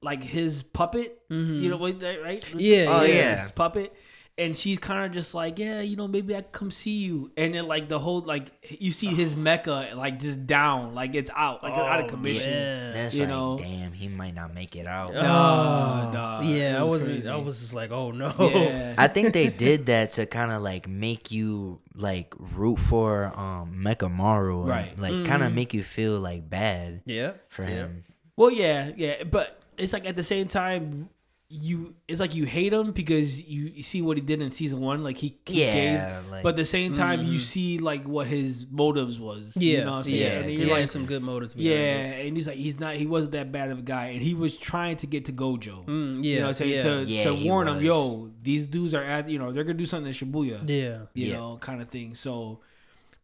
like his puppet. Mhm. You know, what, right? Yeah, Oh, His yeah. puppet. And she's kind of just like, yeah, you know, maybe I can come see you. And then like the whole like you see his <sighs> mecca like just down, like it's out, like it's out of Oh, commission. man. That's you like, know. damn, he might not make it out. Oh, Nah, nah, yeah, it I was wasn't. crazy. I was just like, oh no. Yeah. I think they did that to kind of like make you like root for um Maru, and, Right. Like kind of make you feel like bad yeah. for yeah. him. well, yeah, yeah, but it's like at the same time, you it's like you hate him because you, you see what he did in season one, like he, he Yeah, gave, like- but at the same time you see like what his motives was. Yeah. you know what I'm saying? Yeah. And He you're had like, some good motives. yeah, it. and he's like he's not he wasn't that bad of a guy, and he was trying to get to Gojo. Mm, yeah. You know what I'm saying? yeah. To, Yeah, to he warn him, yo, these dudes are at, you know, they're going to do something in Shibuya. yeah. You Yeah. know, kind of thing. So,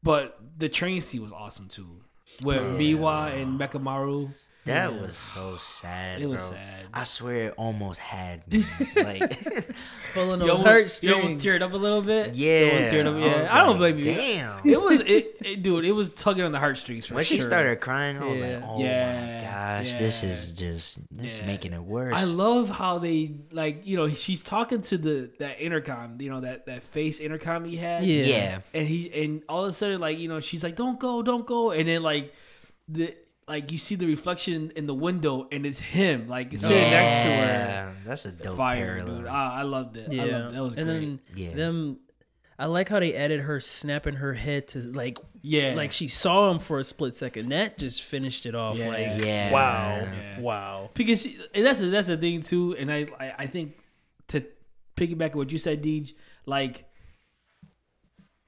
but the train scene was awesome too. With Miwa and Mechamaru. That was so sad. It was bro. sad. I swear, it almost had me. like, <laughs> <laughs> Pulling You those almost, heartstrings. you almost teared up a little bit. yeah, You almost teared up. I Yeah, was I, don't like, blame you. Damn. It was it, it, dude. It was tugging on the heartstrings for when sure. she started crying, I was Yeah. like, "Oh Yeah, my gosh, this is just this is making it worse." I love how they like you know she's talking to the that intercom you know that that face intercom he had Yeah. yeah, and he and all of a sudden like you know she's like don't go don't go and then like the like you see the reflection in the window and it's him like sitting next to her Yeah, That's a dope fire parallel. dude I, I loved it Yeah. I loved it. that was and great then Yeah. them. I like how they added her snapping her head to like yeah like she saw him for a split second. That just finished it off. Yeah. Like Yeah, wow. Yeah. wow. because she, and that's the, that's the thing too and I, I I think to piggyback on what you said Deej like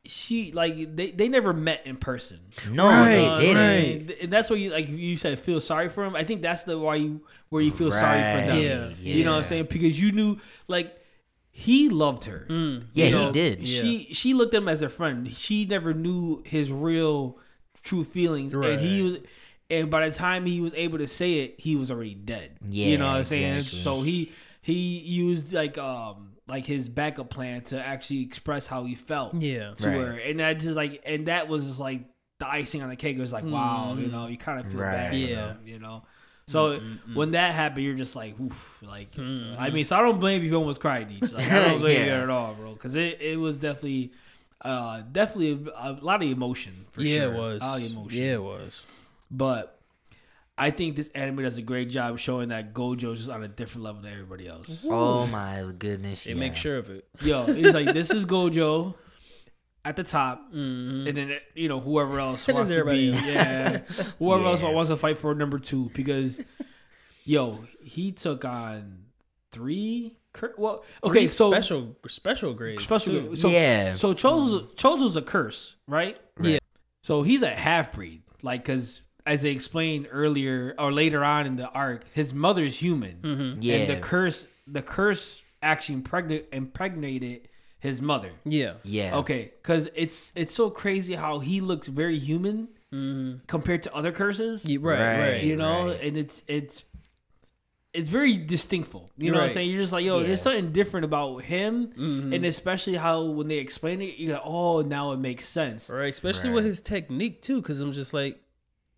she like they, they never met in person No, Right, they didn't. right. And that's why you like you said feel sorry for him. I think that's the why you where you feel sorry for them. Right, Yeah. You know what I'm saying? Because you knew like he loved her. Mm. Yeah, You he did. She she looked at him as a friend. She never knew his real true feelings. And he was and by the time he was able to say it, he was already dead. Yeah. You know what I'm saying? exactly. So he he used like um like his backup plan to actually express how he felt Yeah. to Right. her, and that just like, and that was just like the icing on the cake. It was like, wow, you know, you kind of feel bad, Right. for Yeah. them, you know. So when that happened, you're just like, oof, like. Mm-hmm. I mean, so I don't blame you if you almost cried, Deej. Like I <laughs> don't blame you at all, bro, because it, it was definitely, uh, definitely a, a lot of emotion for yeah, sure. it was. a lot of emotion. Yeah, it was. but. I think this anime does a great job showing that Gojo's just on a different level than everybody else. Oh my goodness! They yeah. make sure of it. Yo, he's like, this is Gojo at the top, Mhm. and then you know whoever else <laughs> wants to be, else. yeah, <laughs> whoever else wants to fight for number two because, yo, he took on three well, okay, so special special grades. special. too. So, Yeah. So Chozo's Chozo's a curse, right? Yeah. So he's a half breed, like because as they explained earlier or later on in the arc, his mother's human, Mm-hmm. Yeah. and the curse, the curse actually impregnate, impregnated his mother. Yeah. yeah. Okay, because it's it's so crazy how he looks very human compared to other curses. Yeah, right, right. Right. you know, right. and it's it's it's very distinctful. You know what I'm saying? You're just like, yo, Yeah. there's something different about him, Mm-hmm. and especially how when they explain it, you go, oh, now it makes sense. Right, especially with his technique too, because I'm just like,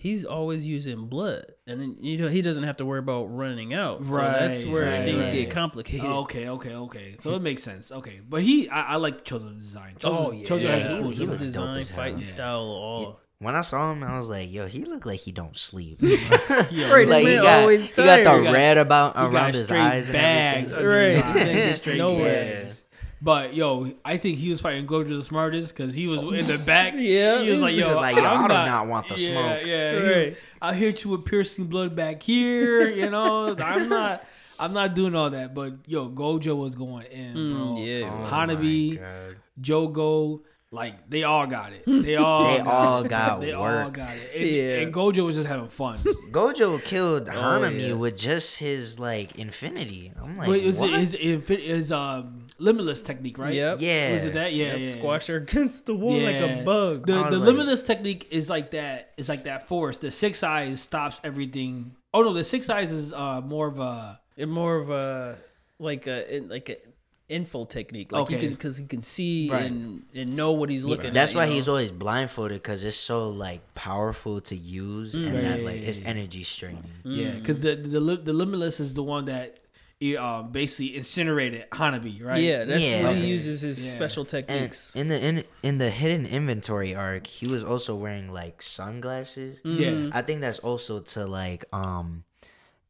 he's always using blood, and then, you know he doesn't have to worry about running out. So that's where right, things right. get complicated. Oh, okay, okay, okay. So it makes sense. Okay, but he, I, I like Chozo's design. Chozo's, Oh yeah, Chozo Yeah, has he- cool he design. looks dope design, fighting Yeah. style, all. When I saw him, I was like, "Yo, he look like he don't sleep." <laughs> <laughs> Yeah, Right, like he got, always he got the. He got- red about around his straight eyes and everything. Right. eyes. It's <laughs> nowhere. bags. But yo, I think he was fighting Gojo the smartest because he was in the back. <laughs> Yeah. he was like, "Yo, was like, yo, I'm I do not, not want the yeah, smoke." Yeah, he was, Right. I hit you with piercing blood back here. <laughs> You know, I'm not, I'm not doing all that. But yo, Gojo was going in, bro. Mm, yeah. Oh Hanami. Jogo, like they all got it. They <laughs> all, They all got it. got they all got it. And, Yeah. and Gojo was just having fun. Gojo killed Hanami yeah. with just his like infinity. I'm like, But it was what? his, his, his um limitless technique, right? Yep. yeah, Was it that? Yeah, Yep, yeah. Squash her against the wall like a bug. The, the like- limitless technique is like that. It's like that force. The six eyes stops everything. Oh no, the six eyes is uh more of a and more of a like a like a info technique. Like Okay. he can because he can see Right. and and know what he's Yeah, looking. that's at, why you know? he's always blindfolded because it's so like powerful to use and Right, that yeah, like yeah, it's yeah. energy straining. yeah. Because the the the limitless is the one that he, um basically incinerated Hanami, right? Yeah, that's Yeah. when he uses his Yeah. special And techniques. in the in in the hidden inventory arc, he was also wearing like sunglasses. Yeah. I think that's also to like um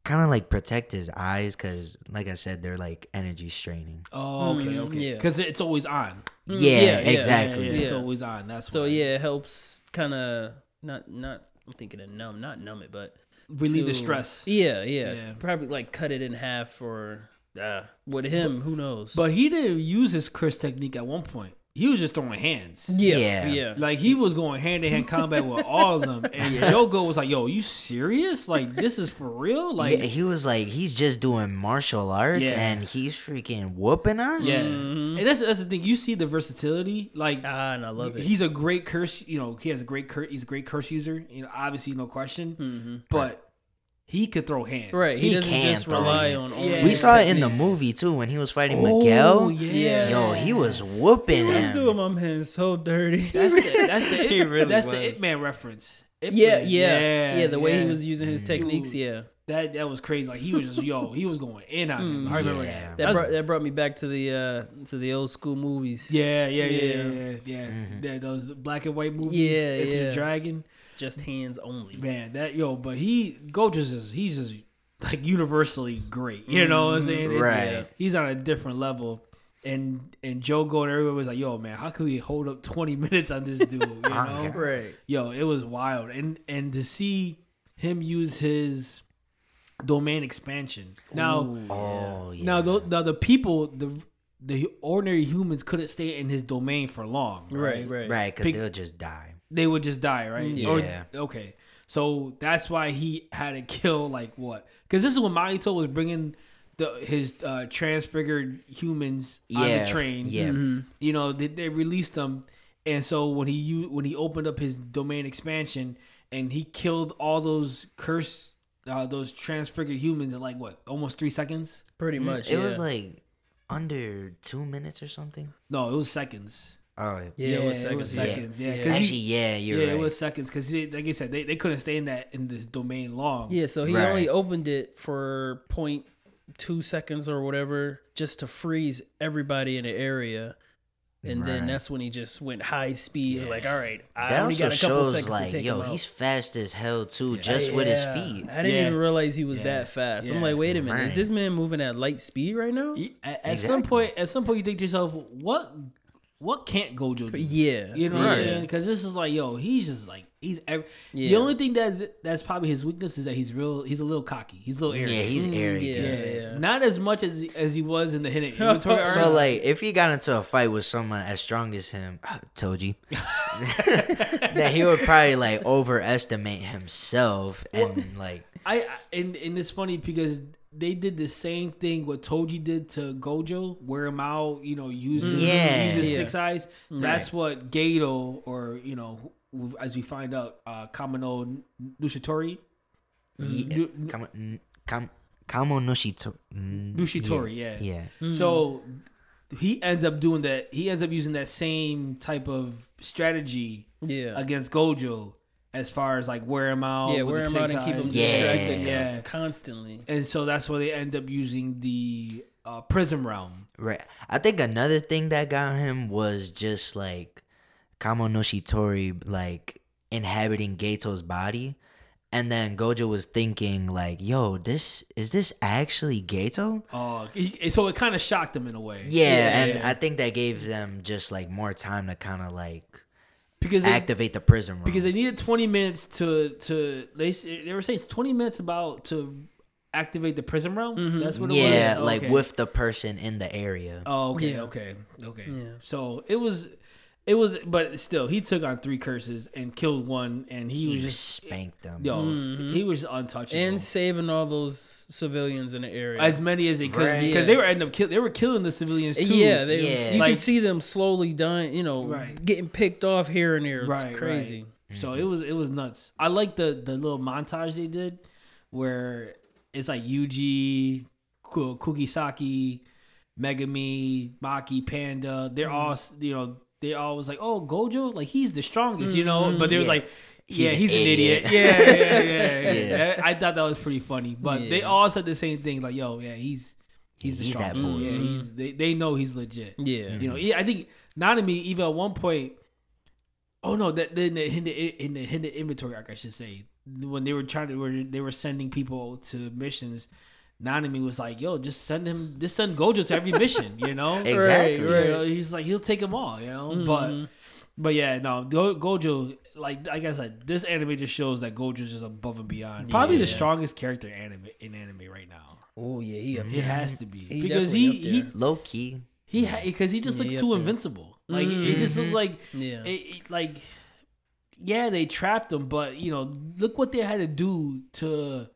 kind of like protect his eyes because like I said, they're like energy straining. Oh, okay, Mm, okay. yeah. Because it's always on. Yeah, yeah, yeah, exactly. Yeah, yeah, It's always on. That's so why. yeah, it helps kind of not not. I'm thinking of numb, not numb it, but relieve the stress. Yeah, yeah, Yeah. Probably like cut it in half or uh, with him, who knows? But he didn't use his curse technique at one point. He was just throwing hands. yeah, Yeah. yeah, Like he was going hand to hand combat with all of them, and Jogo was like, "Yo, you serious? Like this is for real? Like yeah, he was like he's just doing martial arts Yeah. and he's freaking whooping us. yeah." Mhm. And that's that's the thing. You see the versatility. Like Ah, and I love it. he's a great curse. You know, he has a great curse. He's a great curse user. You know, obviously no question. Mhm. But he could throw hands. Right, he, He doesn't can just rely it. on. Yeah. We his saw it in the movie too when he was fighting Oh Miguel. yeah. Yo, he was whooping He was doing my hands so dirty. That's the that's the <laughs> He it, really that's the. It Man reference. Ip yeah, Man. yeah, yeah, The way yeah. he was using his mm. techniques, Dude. yeah. that that was crazy. Like he was just yo, he was going in on him. I mm, remember Yeah. that. That brought that brought me back to the uh to the old school movies. Yeah, yeah, yeah, yeah, Yeah. yeah. yeah. Mm-hmm. Yeah, those black and white movies. Yeah, Into yeah. the Dragon. Just hands only. Man, that yo, but he Gojo's is he's just like universally great. You know what I'm saying? It's- Right. He's on a different level. And and Jogo and everyone was like, yo, man, how can we hold up 20 <laughs> minutes on this dude? You know? Okay. Right. Yo, it was wild. And and to see him use his domain expansion. Now Oh yeah. now the, now the people the the ordinary humans couldn't stay in his domain for long. Right. Right. right, because Pick- they'll just die. They would just die, right? Mm, Or- Yeah. okay. So that's why he had to kill like what? Because this is when Mahito was bringing the his uh, transfigured humans on Yeah, the train. yeah. You know, they, they released them, and so when he u- when he opened up his domain expansion and he killed all those curse uh, those transfigured humans in like what almost three seconds? Pretty much. It was like under two minutes or something. No, it was seconds. Oh Yeah, yeah, it was seconds. Yeah. seconds. Yeah, Yeah. 'cause he- Actually, yeah, you're yeah, right. it was seconds because like you said, they, they couldn't stay in that in this domain long. Yeah, so he Right. only opened it for point two seconds or whatever, just to freeze everybody in the area. And then that's when he just went high speed. Like, all right, I that only got a couple shows seconds like, to take yo, him out. he's fast as hell too, just with his feet. I didn't Yeah. even realize he was Yeah. that fast. I'm like, wait a minute, is this man moving at light speed right now? At, at some point, at some point, you think to yourself, what what can't Gojo do? Yeah, You know what I'm saying? Because this is like, yo, he's just like he's. Every, The only thing that that's probably his weakness is that he's real. He's a little cocky. He's a little Yeah, arrogant. he's Mm, arrogant. yeah. yeah, not as much as as he was in the hidden <laughs> inventory. So like, if he got into a fight with someone as strong as him, told <laughs> you, that he would probably like overestimate himself and like, I I- and and it's funny because they did the same thing what Toji did to Gojo, wear him out, you know, using Yeah. using Yeah. six eyes. That's what Geto or you know, as we find out, uh, Kamino Nushitori, ye- mm-hmm. Nu- Kamo- n- kam- Kamo no Shito- n- Nushitori, yeah. Yeah. Mm-hmm. So he ends up doing that. He ends up using that same type of strategy yeah, against Gojo, as far as like wear him out, yeah. with Wear the him out six and keep him eyes. Yeah. distracted. Yeah. constantly. and so that's why they end up using the uh, prison realm. Right. I think another thing that got him was just like Kamo no Shitori like inhabiting Geto's body. And then Gojo was thinking like, yo, this is this actually Gato? Uh, he, so it kind of shocked him in a way. Yeah, and I think that gave them just like more time to kind of like because they, activate the prison realm. because they needed 20 minutes to to they they were saying it's 20 minutes about to activate the prison realm. Mm-hmm. That's what it yeah, was. like Okay. with the person in the area. Oh, okay, Yeah. okay, okay. Yeah. So it was, it was, but still, he took on three curses and killed one, and he, he was just just, spanked them. yo, he was untouchable. and saving all those civilians in the area. as many as they could, Right. because they were ending up kill, they were killing the civilians too. yeah, they, Yeah. you Like- can see them slowly dying. You know, Right. getting picked off here and there. It's right, crazy. right. So it was it was nuts. I like the the little montage they did where it's like Yuji, Ku- Kugisaki, Megumi, Maki, Panda. They're Mm-hmm. all you know. They all was like, oh Gojo, like he's the strongest, you know. Mm-hmm. But they was like. Yeah, He's he's, an an idiot. idiot. Yeah, yeah, yeah, yeah. Yeah. <laughs> I thought that was pretty funny. But they all said the same thing, like, "Yo, yeah, he's he's the He's that strongest. boy. Yeah, mm-hmm. he's they, they know he's legit. Yeah. You know, mm-hmm. he- I think Nanami even at one point. Oh no, that in the in the in the, in the inventory arc, I should say, when they were trying to where they were sending people to missions, Nanami was like, "Yo, just send him, just send Gojo to every mission." You know, <laughs> Exactly. You know, he's like, he'll take them all. You know, mm-hmm. but but yeah, no, Go, Gojo, like like I said, this anime just shows that Gojo's just above and beyond. Probably the Yeah. strongest character in anime in anime right now. Oh yeah, he up It has to be He because definitely he he. Low key. he because he just looks he too there. invincible. Like it mm-hmm. just looks mm-hmm. like Yeah. it, it- like yeah, they trapped him, but you know, look what they had to do to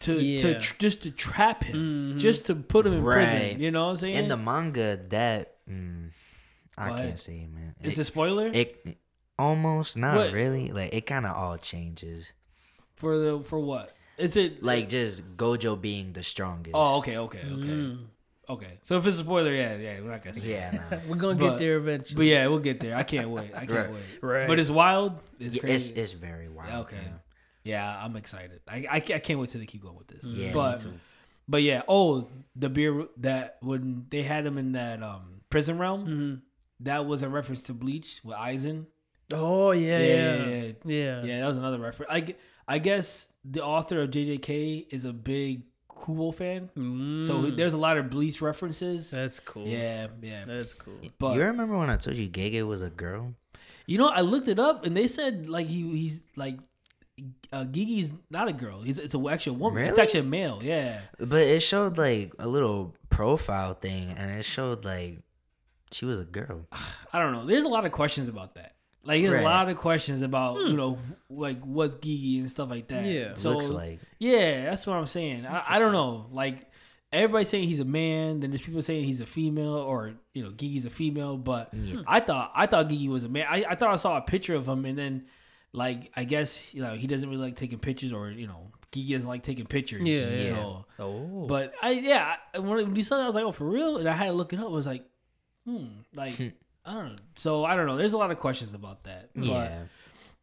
to Yeah. to tr- just to trap him, Mhm. just to put him in Right. prison. You know what I'm saying? In the manga, that mm, I What? can't say, man. it's It, a spoiler it almost not What? really. Like it kind of all changes. for the for what? Is it Like just Gojo being the strongest. Oh, okay, okay, okay, Mm. okay. So if it's a spoiler, yeah, yeah, we're not gonna say. yeah. Nah. <laughs> We're gonna But- get there eventually. But eventually. yeah, we'll get there. I can't wait. I can't Right. wait. Right. But it's wild. It's Yeah, crazy. it's it's very wild. okay. man. Yeah, I'm excited. I, I, I can't wait till they keep going with this. Yeah, but me too. but yeah. Oh, the beer that when they had him in that um prison realm, Mhm. that was a reference to Bleach with Aizen. Oh yeah, Yeah, yeah, yeah, yeah. yeah. Yeah, that was another reference. I, I guess the author of JJK is a big Kubo fan, so Mm. there's a lot of Bleach references. that's cool. Yeah, yeah. that's cool. But you remember when I told you Gege was a girl? You know, I looked it up and they said like he he's like uh, Gege's not a girl. He's it's a actual woman. It's actually a male. Yeah. But it showed like a little profile thing, and it showed like she was a girl. <sighs> I don't know. There's a lot of questions about that. Like there's Right. a lot of questions about you know like what's Gege and stuff like that. Yeah. So Looks like yeah, that's what I'm saying. I, I don't know. Like everybody's saying he's a man. Then there's people saying he's a female or you know Gege's a female. But I thought I thought Gege was a man. I, I thought I saw a picture of him and then like I guess you know he doesn't really like taking pictures or you know Gege doesn't like taking pictures. Yeah, yeah. So, Oh, but I yeah I, when you saw that I was like oh for real and I had to look it up. I was like hmm like I don't know. So I don't know. There's a lot of questions about that. But, yeah,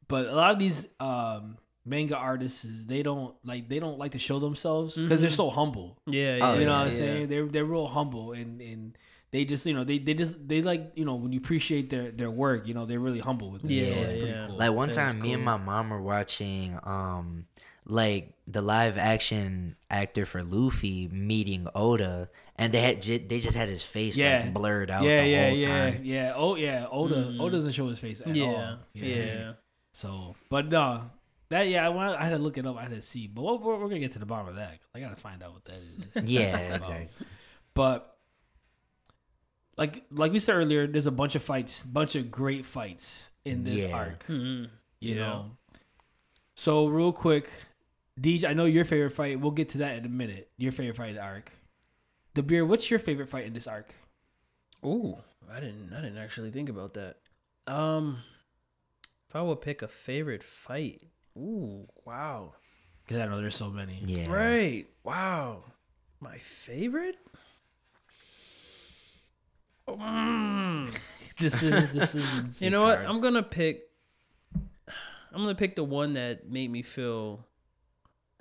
but a lot of these um manga artists they don't like they don't like to show themselves because they're so humble yeah, yeah. You know yeah, what i'm yeah. saying they're they're real humble and and they just you know they, they just they like you know when you appreciate their their work you know they're really humble with it Yeah, so it's pretty yeah. cool like one That is time me and my mom were watching um like the live action actor for Luffy meeting Oda, and they had j- they just had his face Yeah. like blurred out yeah, the yeah, whole yeah, time. yeah. Oh, yeah. Oda, Mm. Oda doesn't show his face at Yeah, all. yeah. So, but no, that yeah, I, wanna, I had to look it up. I had to see, but we're, we're, we're gonna get to the bottom of that. I gotta find out what that is. <laughs> Yeah, <laughs> exactly. But like like we said earlier, there's a bunch of fights, bunch of great fights in this Yeah. arc. Mhm. You Yeah. know. So real quick, DJ, I know your favorite fight. We'll get to that in a minute. Your favorite fight in the arc. The beer. What's your favorite fight in this arc? Ooh, I didn't. I didn't actually think about that. Um, if I would pick a favorite fight, ooh, wow, Because I know there's so many. Yeah. right, wow, my favorite. Mm. This is this is. You know what? I'm gonna pick. I'm gonna pick the one that made me feel.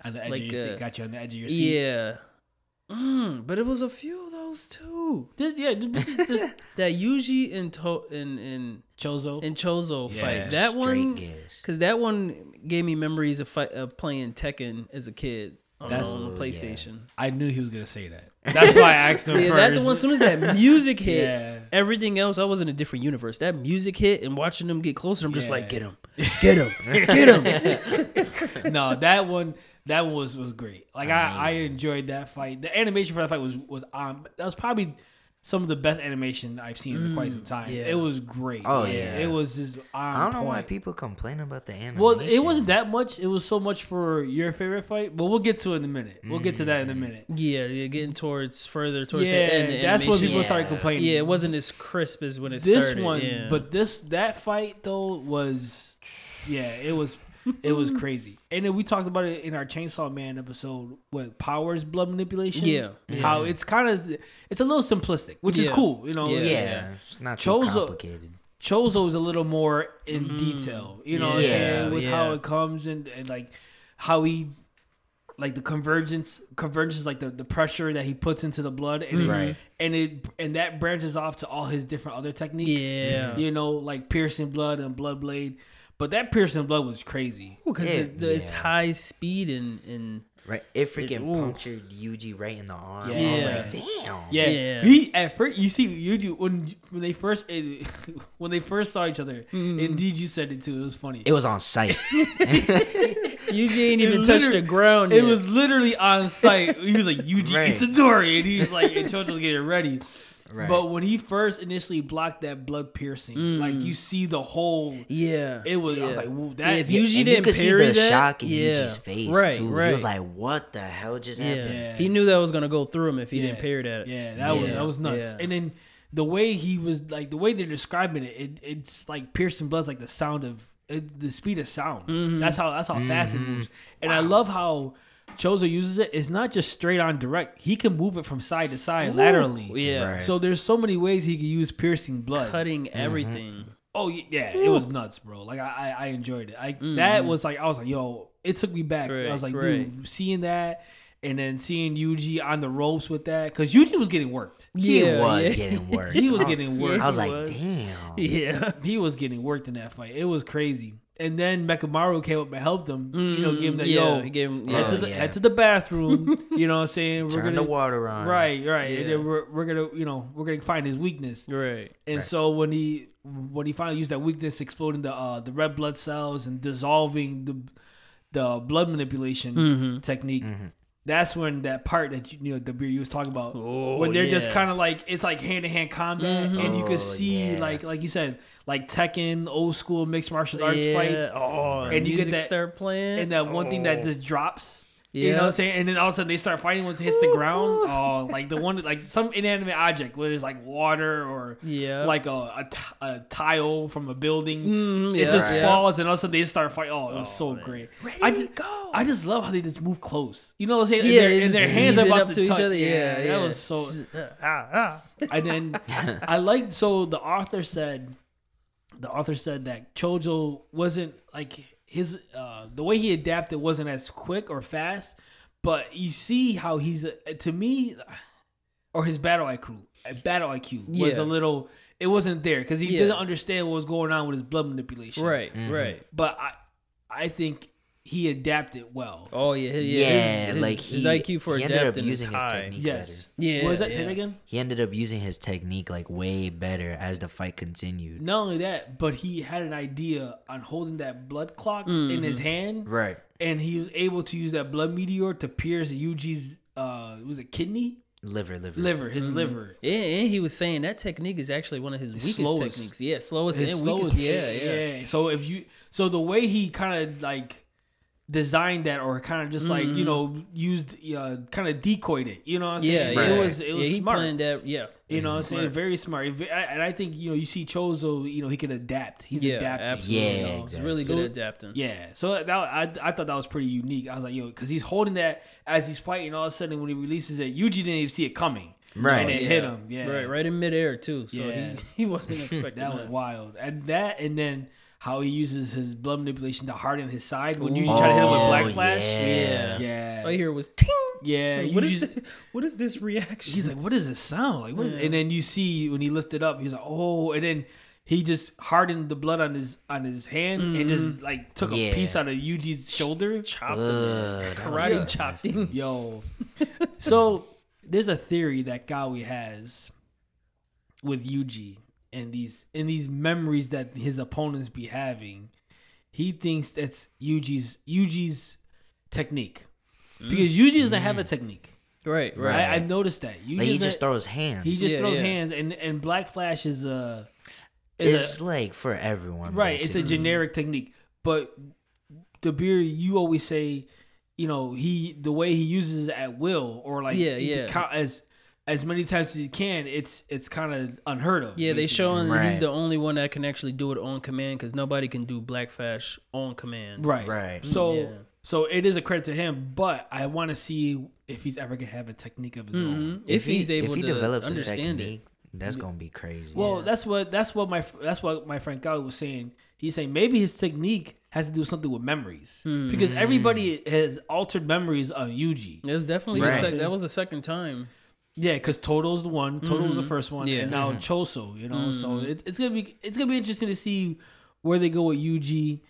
on the edge like, of your seat. uh, Got you on the edge of your seat. Yeah. Mm, but it was a few of those too. This, yeah. This, this, <laughs> That Yuji and to and and Chozo. and Chozo Yeah, fight. That one. Cause that one gave me memories of fight, of playing Tekken as a kid on, That's- on Oh, the yeah. PlayStation. I knew he was gonna say that. That's why I asked him <laughs> Yeah, first. that the one. As soon as that music <laughs> hit, Yeah. everything else, I was in a different universe. That music hit, and watching them get closer, I'm just Yeah. like, get him, get him, get him. <laughs> no, that one that one was was great. Like I, I enjoyed that fight. The animation for that fight was was on. That was probably some of the best animation I've seen in quite some mm, time. yeah. It was great. Oh, yeah. it was just on I don't know why point. people complain about the animation. Well, it wasn't that much. It was so much for your favorite fight, but we'll get to it in a minute. We'll get to that in a mm. minute. Yeah, yeah, getting towards further towards yeah, the end. The that's when animation- people Yeah. started complaining. Yeah, it wasn't as crisp as when it started. this started. one, yeah. but this that fight though was, yeah, it was it was <laughs> crazy. And then we talked about it in our Chainsaw Man episode with powers blood manipulation. Yeah. how it's kind of it's a little simplistic, which is cool. You know, Yeah. It's- Yeah, it's not too complicated. Chozo is a little more in mm-hmm. detail. You know what I'm Yeah, saying with how it comes and, and like how he like the convergence convergence is like the, the pressure that he puts into the blood and it, Right. and it and that branches off to all his different other techniques. Yeah. You know, like piercing blood and blood blade. But that piercing blood was crazy. because It- it, it's yeah. high speed and and Right, it freaking ooh. punctured Yuji right in the arm. I was Yeah. like, damn. Yeah. Yeah. He at first you see you do when when they first <laughs> when they first saw each other. Mm-hmm. Indeed, you said it too. It was funny. It was on site. <laughs> Yuji ain't even touched the ground. It yet. was literally on site. He was like Yuji Right. Dory, and he's like, and Choso's getting ready. Right. But when he first initially blocked that blood piercing, like you see the whole. yeah. It was. I was Mm. Like, Whoa, Yeah, that. if Yeah, Yuji and you didn't could see parry the that, shock in yeah. Yuji's face Right, too. right. He was like, "What the hell just Yeah. happened?" Yeah. he knew that was gonna go through him if he Yeah. didn't parry that. Yeah, that was that was nuts. Yeah. And then the way he was like the way they're describing it, it it's like piercing blood's like the sound of it, the speed of sound. Mm-hmm. That's how that's how fast it moves. And I love how Chozo uses it. It's not just straight on direct. He can move it from side to side laterally. Yeah, Right. So there's so many ways he can use piercing blood. cutting mm-hmm. everything. Oh y- yeah, it was nuts, bro. Like I, I, I enjoyed it. I mm-hmm. that was like I was like, yo, it took me back. I was like, right. dude, seeing that and then seeing Yuji on the ropes with that because Yuji was getting worked. Yeah. He Yeah, was yeah. getting <laughs> worked. He was getting Yeah, worked. I was like, was. "Damn." Yeah, He was getting worked in that fight. It was crazy. And then Mechamaru came up and helped him. You know, give him that Mm, yeah, yo. he gave him- head to Oh, the yeah. head to the bathroom. <laughs> you know what I'm saying? We're Turn gonna the water on. right, right. And then we're we're gonna you know we're gonna find his weakness. right. And Right. so when he when he finally used that weakness, exploding the uh, the red blood cells and dissolving the the blood manipulation Mm-hmm. technique. That's when that part that you, you know the beer you was talking about Oh, when they're just kind of like it's like hand to hand combat and you Oh, can see yeah. like like you said like Tekken old school mixed martial arts yeah. fights Oh, And and you you get that- start playing, and that one thing that Oh. just drops. You know what I'm saying? And then all of a sudden they start fighting once it hits the ground. Oh, like the one like some inanimate object, whether it's like water or Yeah. like a, a, t- a tile from a building. Mm, it just yeah. falls and all of a sudden they start fighting. Oh, it was so man. great. Ready, I just, go. I just love how they just move close. You know what I'm saying? Yeah, and their, it's and their hands are about up to, to each touch. other. Yeah, that yeah. was so. Just, uh, ah, ah. And then <laughs> I liked so the author said the author said that Choso wasn't like his uh the way he adapted wasn't as quick or fast, but you see how he's uh, to me or his battle IQ uh, battle IQ was Yeah. a little it wasn't there because he Yeah. didn't understand what was going on with his blood manipulation. Right, right. But I I think he adapted well. Oh yeah, his, Yeah, his, his, like his IQ for he ended up adapting using is his high. technique yes. better. Yeah, What was that? Say yeah. again. He ended up using his technique like way better as the fight continued. Not only that, but he had an idea on holding that blood clock in Mm-hmm. his hand, Right. and he was able to use that blood meteor to pierce Yuji's uh was it kidney Liver, liver. liver his Mm-hmm. liver. Yeah, and he was saying that technique is actually one of his weakest slowest. techniques. Yeah, slowest His and slowest, weakest. Yeah, yeah. So if you so the way he kind of like designed that or kind of just like you know used uh, kind of decoyed it. You know what I'm Mm-hmm. Yeah, saying? yeah. It was it was yeah, smart. planned that. Yeah, You know, what I'm saying very smart, I- and I think you know you see Chozo, you know he can adapt. He's yeah, adapting. absolutely. Yeah, you know? He's really good So- at adapting. Yeah, so that I I thought that was pretty unique. I was like, yo, because he's holding that as he's fighting. All of a sudden, when he releases it, Yuji didn't even see it coming. Right. and it Yeah. hit him. Yeah, right, right in midair too. So Yeah. he, <laughs> he wasn't <laughs> expecting That that. was wild. And that, and then how he uses his blood manipulation to harden his side when you Ooh. try to hit him with Oh, Black Flash. yeah. yeah, All I hear was ting. yeah. Like, what is Yuji's- thi- what is this reaction? He's like, what does this sound like? What is-" Yeah. And then you see when he lifted up, he's like, oh, and then he just hardened the blood on his on his hand and mm-hmm. just like took a piece out of Yuji's shoulder. chopped him. Ugh, in. that Karate was chopped nasty. him. Yo, <laughs> so there's a theory that Gawi has with Yuji and these and these memories that his opponents be having. He thinks that's Yuji's Yuji's technique because Yuji doesn't have a mm. technique. Right, right. Right. I, I've noticed that. Yuji Like he doesn't- just throws hands. he just Yeah, throws yeah. hands, and and Black Flash is a is it's a, like for everyone. right. It's a basically. generic technique, but the beer you always say, you know, he the way he uses it at will or like Yeah, he can yeah. count as as many times as he can. It's it's kind of unheard of. Yeah, they basically. showing that he's the only one that can actually do it on command because nobody can do Black Flash on command. right, Right. So Yeah. so it is a credit to him, but I want to see if he's ever gonna have a technique of his own. Mhm. If, he- he's able if he to develops understand a it. technique, that's gonna be crazy. Well, Yeah. that's what that's what my that's what my friend Gal was saying. He's saying maybe his technique has to do something with memories Hmm. because everybody has altered memories of Yuji. That's definitely Right. the sec- that was the second time. Yeah, because Todo's the one. Todo was the mm-hmm. first one, Yeah. and now mm-hmm. Choso. You know, so mm-hmm. it, it's gonna be it's gonna be interesting to see where they go with Yuji.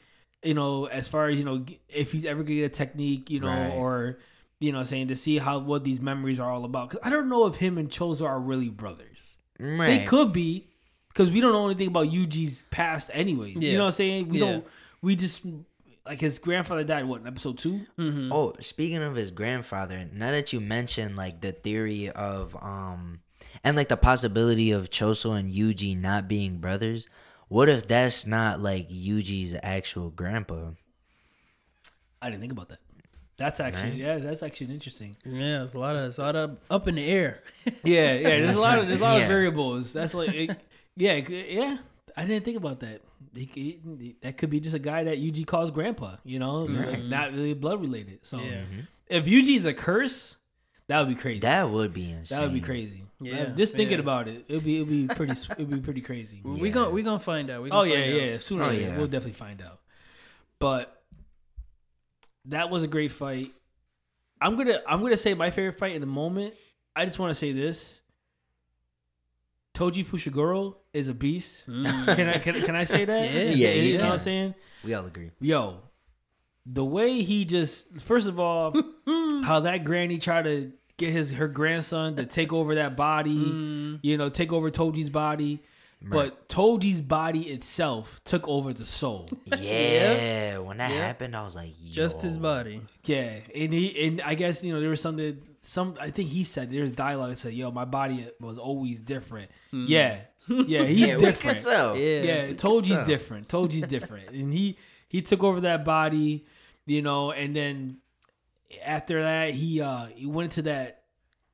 You know, as far as you know, if he's ever gonna get a technique, you know, Right. or you know, saying to see how what these memories are all about. Because I don't know if him and Choso are really brothers. right. They could be, because we don't know anything about Yuji's past, anyways. You know what I'm saying? We Yeah. don't. We just like his grandfather died. What in episode two? Oh, speaking of his grandfather, now that you mentioned like the theory of um and like the possibility of Choso and Yuji not being brothers, what if that's not like Yuji's actual grandpa? I didn't think about that. That's actually Right. yeah. That's actually interesting. Yeah, it's a lot of it's a lot of up in the air. <laughs> Yeah, yeah. There's a lot of there's a lot <laughs> Yeah. of variables. That's like, it, yeah, yeah. I didn't think about that. He, he- that could be just a guy that Yuji calls grandpa. You know, like, not really blood related. So Yeah. Mm-hmm. if Yuji's a curse, that would be crazy. That, That would be insane. That would be crazy. Yeah, just thinking yeah. about it, it'd be it'd be <laughs> pretty it'd be pretty crazy. We Yeah. gonna we gonna find out. We Oh gonna yeah, find out. yeah. Sooner or Oh, later, yeah. we'll definitely find out. But that was a great fight. I'm gonna I'm gonna say my favorite fight in the moment. I just want to say this: Toji Fushiguro is a beast. Can I can, can I say that? <laughs> Yeah. Yeah, it- you you know what I'm saying? We all agree. Yo, the way he just first of all, <laughs> how that granny tried to get his her grandson to take over that body, Mm. you know, take over Toji's body. But Toji's body itself took over the soul. <laughs> Yeah, when that Yep. happened, I was like, Yo. Just his body. Yeah, and he and I guess you know there was something. Some I think he said there's dialogue that said, "Yo, my body was always different." Yeah, yeah, he's Yeah, we different. could tell. Yeah. yeah, Toji's tell. different. Toji's different, and he he took over that body, you know, and then after that he uh he went into that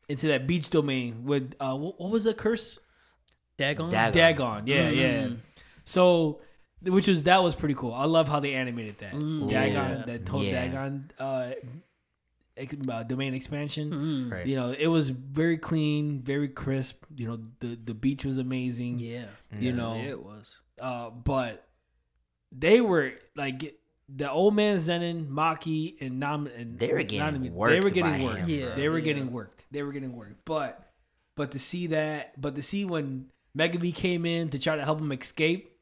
into that beach domain with uh what, what was the curse? Dagon. Dagon. Dagon. Yeah, yeah. So, which was that was pretty cool. I love how they animated that Dagon, Yeah. that whole Yeah. Dagon uh, ex- uh, domain expansion. Mm. Right. You know, it was very clean, very crisp. You know, the the beach was amazing. Yeah. You know, it was. uh, but they were like the old man Zenin, Maki, and Nam and They were getting Nanami, They worked were getting worked. him, Yeah, they were yeah. getting worked. They were getting worked. But but to see that, but to see when Megumi came in to try to help him escape,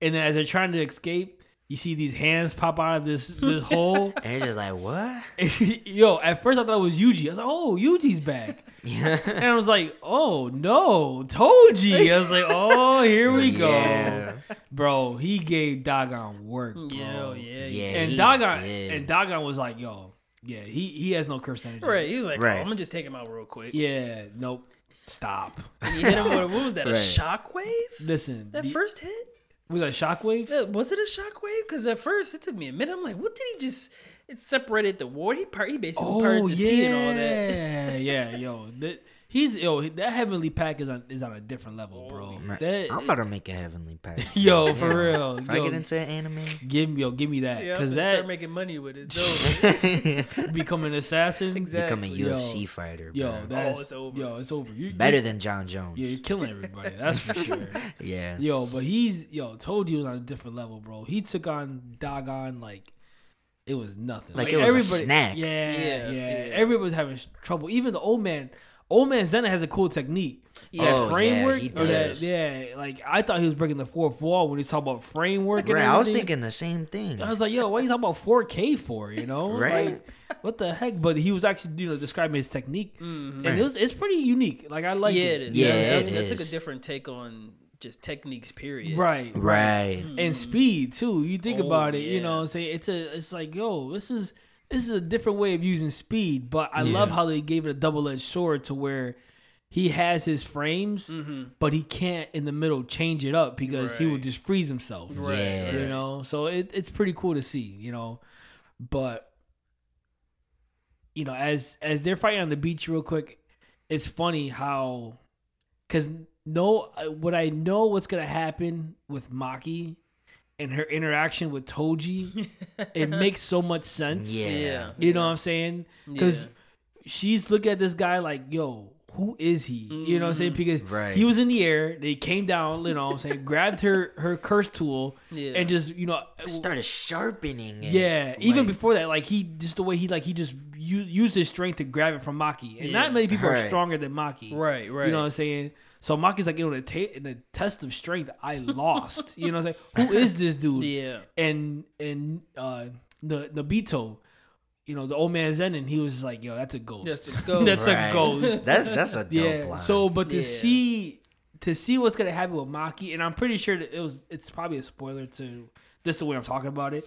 and then as they're trying to escape, you see these hands pop out of this this <laughs> hole. And you're just like, what? <laughs> Yo, at first I thought it was Yuji. I was like, oh, Yuji's back. Yeah. And I was like, oh no, Toji. I was like, oh, here we go. Bro, he gave Dagon work. Bro. Yeah, yeah, Yeah, And he Dagon did. and Dagon was like, yo, yeah, he he has no curse energy. Right. He was like, oh, Right. oh, I'm gonna just take him out real quick. Yeah, nope. Stop. And you hit him with what was that? A Right. shockwave? Listen, That the- first hit? was that a shockwave? Yeah, Was it a shockwave? Because at first it took me a minute. I'm like, what did he just? It separated the war. He part. He basically parted oh, the sea and all that. yeah, <laughs> yeah, yo, that, he's yo that heavenly pact is on is on a different level, bro. Right. That, I'm about to make a heavenly pact. <laughs> Yo, for real. If I get into anime, give me yo, give me that Yeah, because and start making money with it. <laughs> Become an assassin. Exactly. become a Yo. UFC fighter, Yo, bro. that's oh, it's over. Yo, it's over. You, Better you, than Jon Jones. yeah, you're killing everybody. That's for sure. <laughs> Yeah. Yo, but he's yo told you was on a different level, bro. He took on Dagon like it was nothing. Like it was a snack. Yeah, yeah, Yeah, yeah. Everybody was having trouble. Even the old man. Old man Zenin has a cool technique. Yeah. that Oh, yeah, framework he or that yeah. Like I thought he was breaking the fourth wall when he talked about framework. And Right, I was thinking the same thing. I was like, yo, what are you talking about 4K for? You know, <laughs> Right. Like, what the heck? But he was actually, you know, describing his technique, mm-hmm. and Right. it was it's pretty unique. Like I like yeah, it. it is. Yeah, that, it that took a different take on just techniques. Period. Right, Right. Mm-hmm. and speed too. You think Oh, about it, you know, what I'm saying it's a, it's like, yo, this is this is a different way of using speed. But I love how they gave it a double edged sword to where he has his frames, Mm-hmm. but he can't in the middle change it up because he would Right. just freeze himself. Right. Yeah. you know so it, it's pretty cool to see you know but you know as as they're fighting on the beach real quick it's funny how because no what i know what's gonna happen with maki and her interaction with toji it <laughs> makes so much sense Yeah. Yeah. you know what i'm saying because Yeah. she's looking at this guy like yo who is he you know what i'm saying mm-hmm. because Right. he was in the air they came down you know what i'm saying grabbed her her curse tool Yeah. and just you know Started sharpening it. yeah even Like, before that like he just the way he like he just u- used his strength to grab it from maki and Yeah. not many people are stronger than maki Right, right. you know what i'm saying so maki's like you know in a, ta- in a test of strength i lost you know what i'm saying who is this dude <laughs> Yeah. and and uh the Naobito, you know, the old man Zen, and he was like, "Yo, that's a ghost. That's a <laughs> ghost. that's Right. a ghost." <laughs> That's that's a dope yeah. line. So, but to Yeah. see to see what's gonna happen with Maki, and I'm pretty sure that it was it's probably a spoiler to this the way I'm talking about it,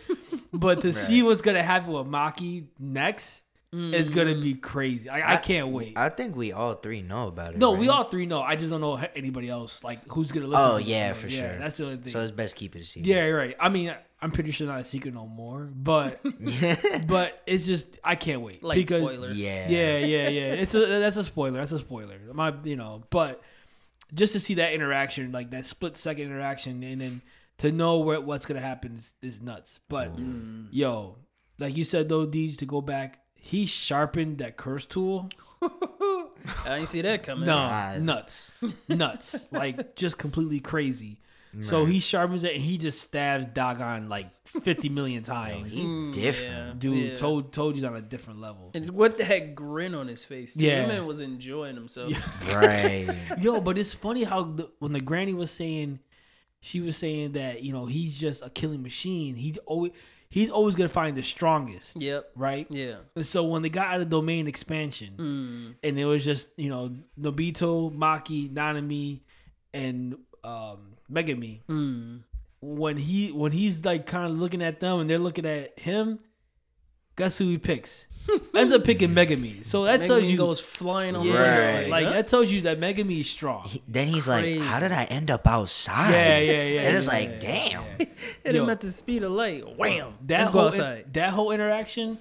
but to see what's gonna happen with Maki next is gonna mm. be crazy. I, I can't wait. I think we all three know about it. no, we all three know. I just don't know anybody else like who's gonna listen. Oh to yeah, show. for Yeah, sure. That's the only thing. So it's best keep it a secret. yeah, right. I mean, I'm pretty sure not a secret no more, but <laughs> but it's just I can't wait like because spoiler. yeah. yeah, yeah, yeah. It's a that's a spoiler. That's a spoiler. My, you know, but just to see that interaction, like that split second interaction, and then to know where, what's gonna happen is, is nuts. But mm. yo, like you said though, Deej, to go back, he sharpened that curse tool. <laughs> I didn't see that coming. No, God. nuts, nuts, <laughs> like just completely crazy. So he sharpens it and he just stabs Dagon like fifty million times. He's Mm, different. yeah. Dude, Yeah. told told you's on a different level. And what the heck grin on his face. Too. Yeah. That man was enjoying himself. <laughs> Right. Yo, but it's funny how the, when the granny was saying, she was saying that you know he's just a killing machine. He always he's always gonna find the strongest. Yep. Right. Yeah. And so when they got out of domain expansion, Mm. and it was just you know Naobito, Maki, Nanami, and um, Megumi. Mm. When he when he's like kind of looking at them and they're looking at him, guess who he picks? Hmm. Ends up picking Megumi. So that tells you goes flying on yeah, Right. like Huh? that tells you that Megumi is strong. He- then he's like, "How did I end up outside?" Yeah, yeah, yeah. And it's yeah, like, yeah, damn. yeah. <laughs> Hit him Yo. at the speed of light. Wham. That Let's go whole outside. that whole interaction,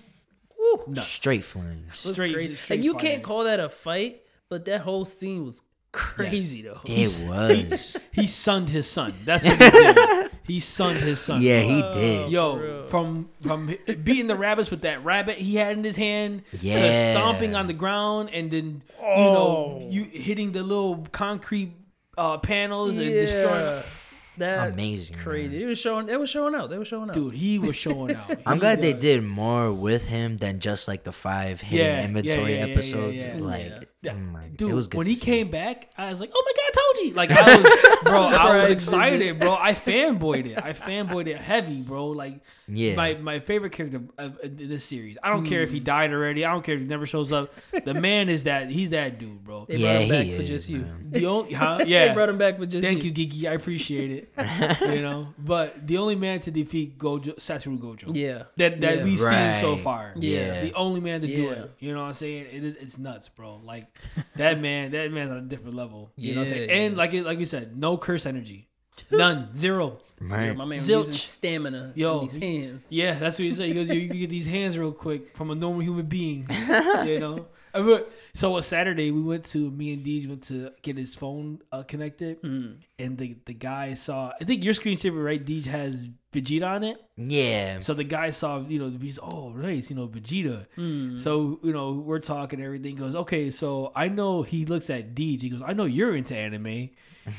Woo. nuts. Straight flames. was straight, crazy. straight Like you fighting. can't call that a fight, but that whole scene was crazy though. It was. <laughs> He sunned his son. That's what he did. <laughs> He sunned his son. yeah, he Oh, did. Yo, from from beating the rabbits with that rabbit he had in his hand, to Yeah. stomping on the ground, and then you know Oh. you hitting the little concrete uh, panels and destroying. Yeah. That's Amazing, crazy. man. It was showing. They were showing out. They were showing out. dude, he was <laughs> showing out. I'm He glad they did more with him than just like the five hidden Yeah, yeah, inventory yeah, yeah, episodes. yeah, yeah. Like, Yeah. Yeah, oh Dude, was good when he see. came back, I was like, "Oh my god, I told you!" Like, I was, <laughs> bro, I was excited, bro. I fanboyed it. I fanboyed it heavy, bro. Like, Yeah. my my favorite character of of this series. I don't care Hmm. if he died already. I don't care if he never shows up. The man is that. He's that dude, bro. They Yeah, brought him back he for is, just you. The only, huh? <laughs> They brought him back for just Thank you. you, Gege. I appreciate it. <laughs> you know, but the only man to defeat Gojo, Satoru Gojo. Yeah. That that Yeah. we've seen so far. Yeah. The only man to do it. You know what I'm saying? It, is- it's nuts, bro. Like <laughs> that man, that man's on a different level. You know what I'm saying? Yeah, he And like is. you- like you said, no curse energy. None. Zero. Yeah, my man Zilch. using stamina Yo, in his hands. Yeah, that's what he said. He goes, you can get these hands real quick from a normal human being. <laughs> you know? I remember- So on Saturday we went to me and Deej went to get his phone uh, connected, Mm. and the the guy saw. I think your screensaver right, Deej has Vegeta on it. Yeah. So the guy saw, you know, he's oh nice, you know, Vegeta. Mm. So you know, we're talking, everything goes okay. So I know he looks at Deej. He goes, I know you're into anime,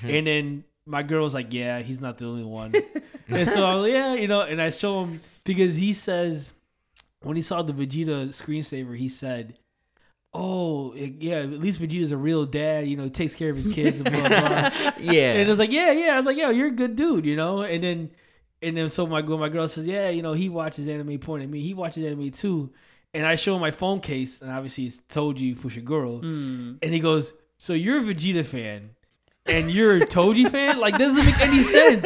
and then my girl was like, yeah, he's not the only one. <laughs> and so I was like, yeah, you know, and I show him because he says when he saw the Vegeta screensaver, he said. Oh yeah, at least Vegeta's a real dad. You know, he takes care of his kids and blah blah. <laughs> Yeah. And it was like, yeah, yeah. I was like, yo, you're a good dude, you know. And then, and then, so my girl, my girl says, yeah, you know, he watches anime. Point at me, he watches anime too. And I show him my phone case, and obviously it's Toji Fushiguro. Mm. And he goes, so you're a Vegeta fan, and you're a Toji fan? Like, this doesn't make any sense.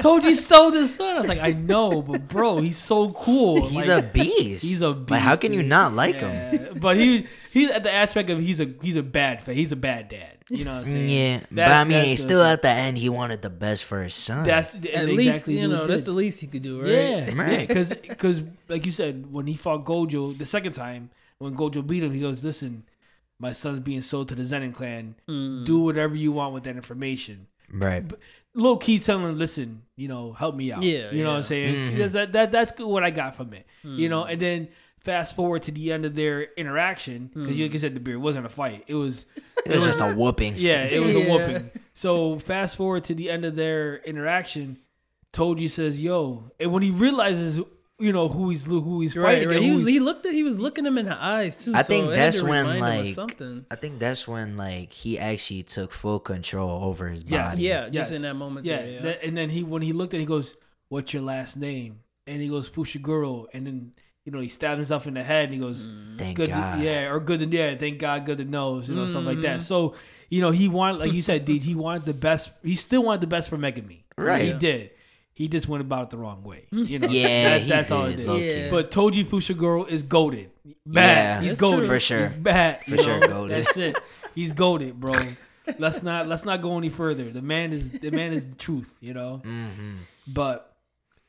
Toji stole his son. I was like, I know, but bro, he's so cool. He's Like, a beast. He's a beast. Like, how beast, can you not like him? But he he's at the aspect of he's a he's a bad fan. He's a bad dad. You know what I'm saying? Yeah. But I mean, that's still at the end, he wanted the best for his son. That's At least you know that's the least he could do, right? Yeah, yeah, Right. because like you said, when he fought Gojo the second time, when Gojo beat him, he goes, "Listen, my son's being sold to the Zenin clan. Mm. Do whatever you want with that information." right. But Low key telling him, "Listen, you know, help me out." Yeah, you know what I'm yeah. saying? Because that, that that's good what I got from it. You know, Mm. and then fast forward to the end of their interaction because Mm. like you said, the beer wasn't a fight. It was <laughs> It was just a <laughs> whooping. yeah, it was a whooping. So fast forward to the end of their interaction, Toji says, "Yo," and when he realizes, you know, who he's who he's Right, fighting, right. He was he- he looked at he was looking him in the eyes too. I so think that's to when, remind him of like, something. I think that's when like he actually took full control over his Yes. body. Yeah, Yes. just in that moment. yeah, there, yeah. that- and then he when he looked at, it, he goes, "What's your last name?" And he goes, "Fushiguro," and then. You know, he stabbed himself in the head and he goes, mm. Thank good, God. To, yeah, or good to, yeah, thank God, good to know, you know, stuff like that. Mm. So, you know, he wanted, like you said, Deej, he wanted the best, he still wanted the best for Megumi. Right. He did. He just went about it the wrong way. You know, Yeah, that- that's all it did, did. low-key. Yeah. But Toji Fushiguro is goaded. Bad. Yeah, he's goaded. For sure. He's bad. For sure know? goated. That's it. He's goaded, bro. Let's not let's not go any further. The man is the man is the truth, you know. hmm But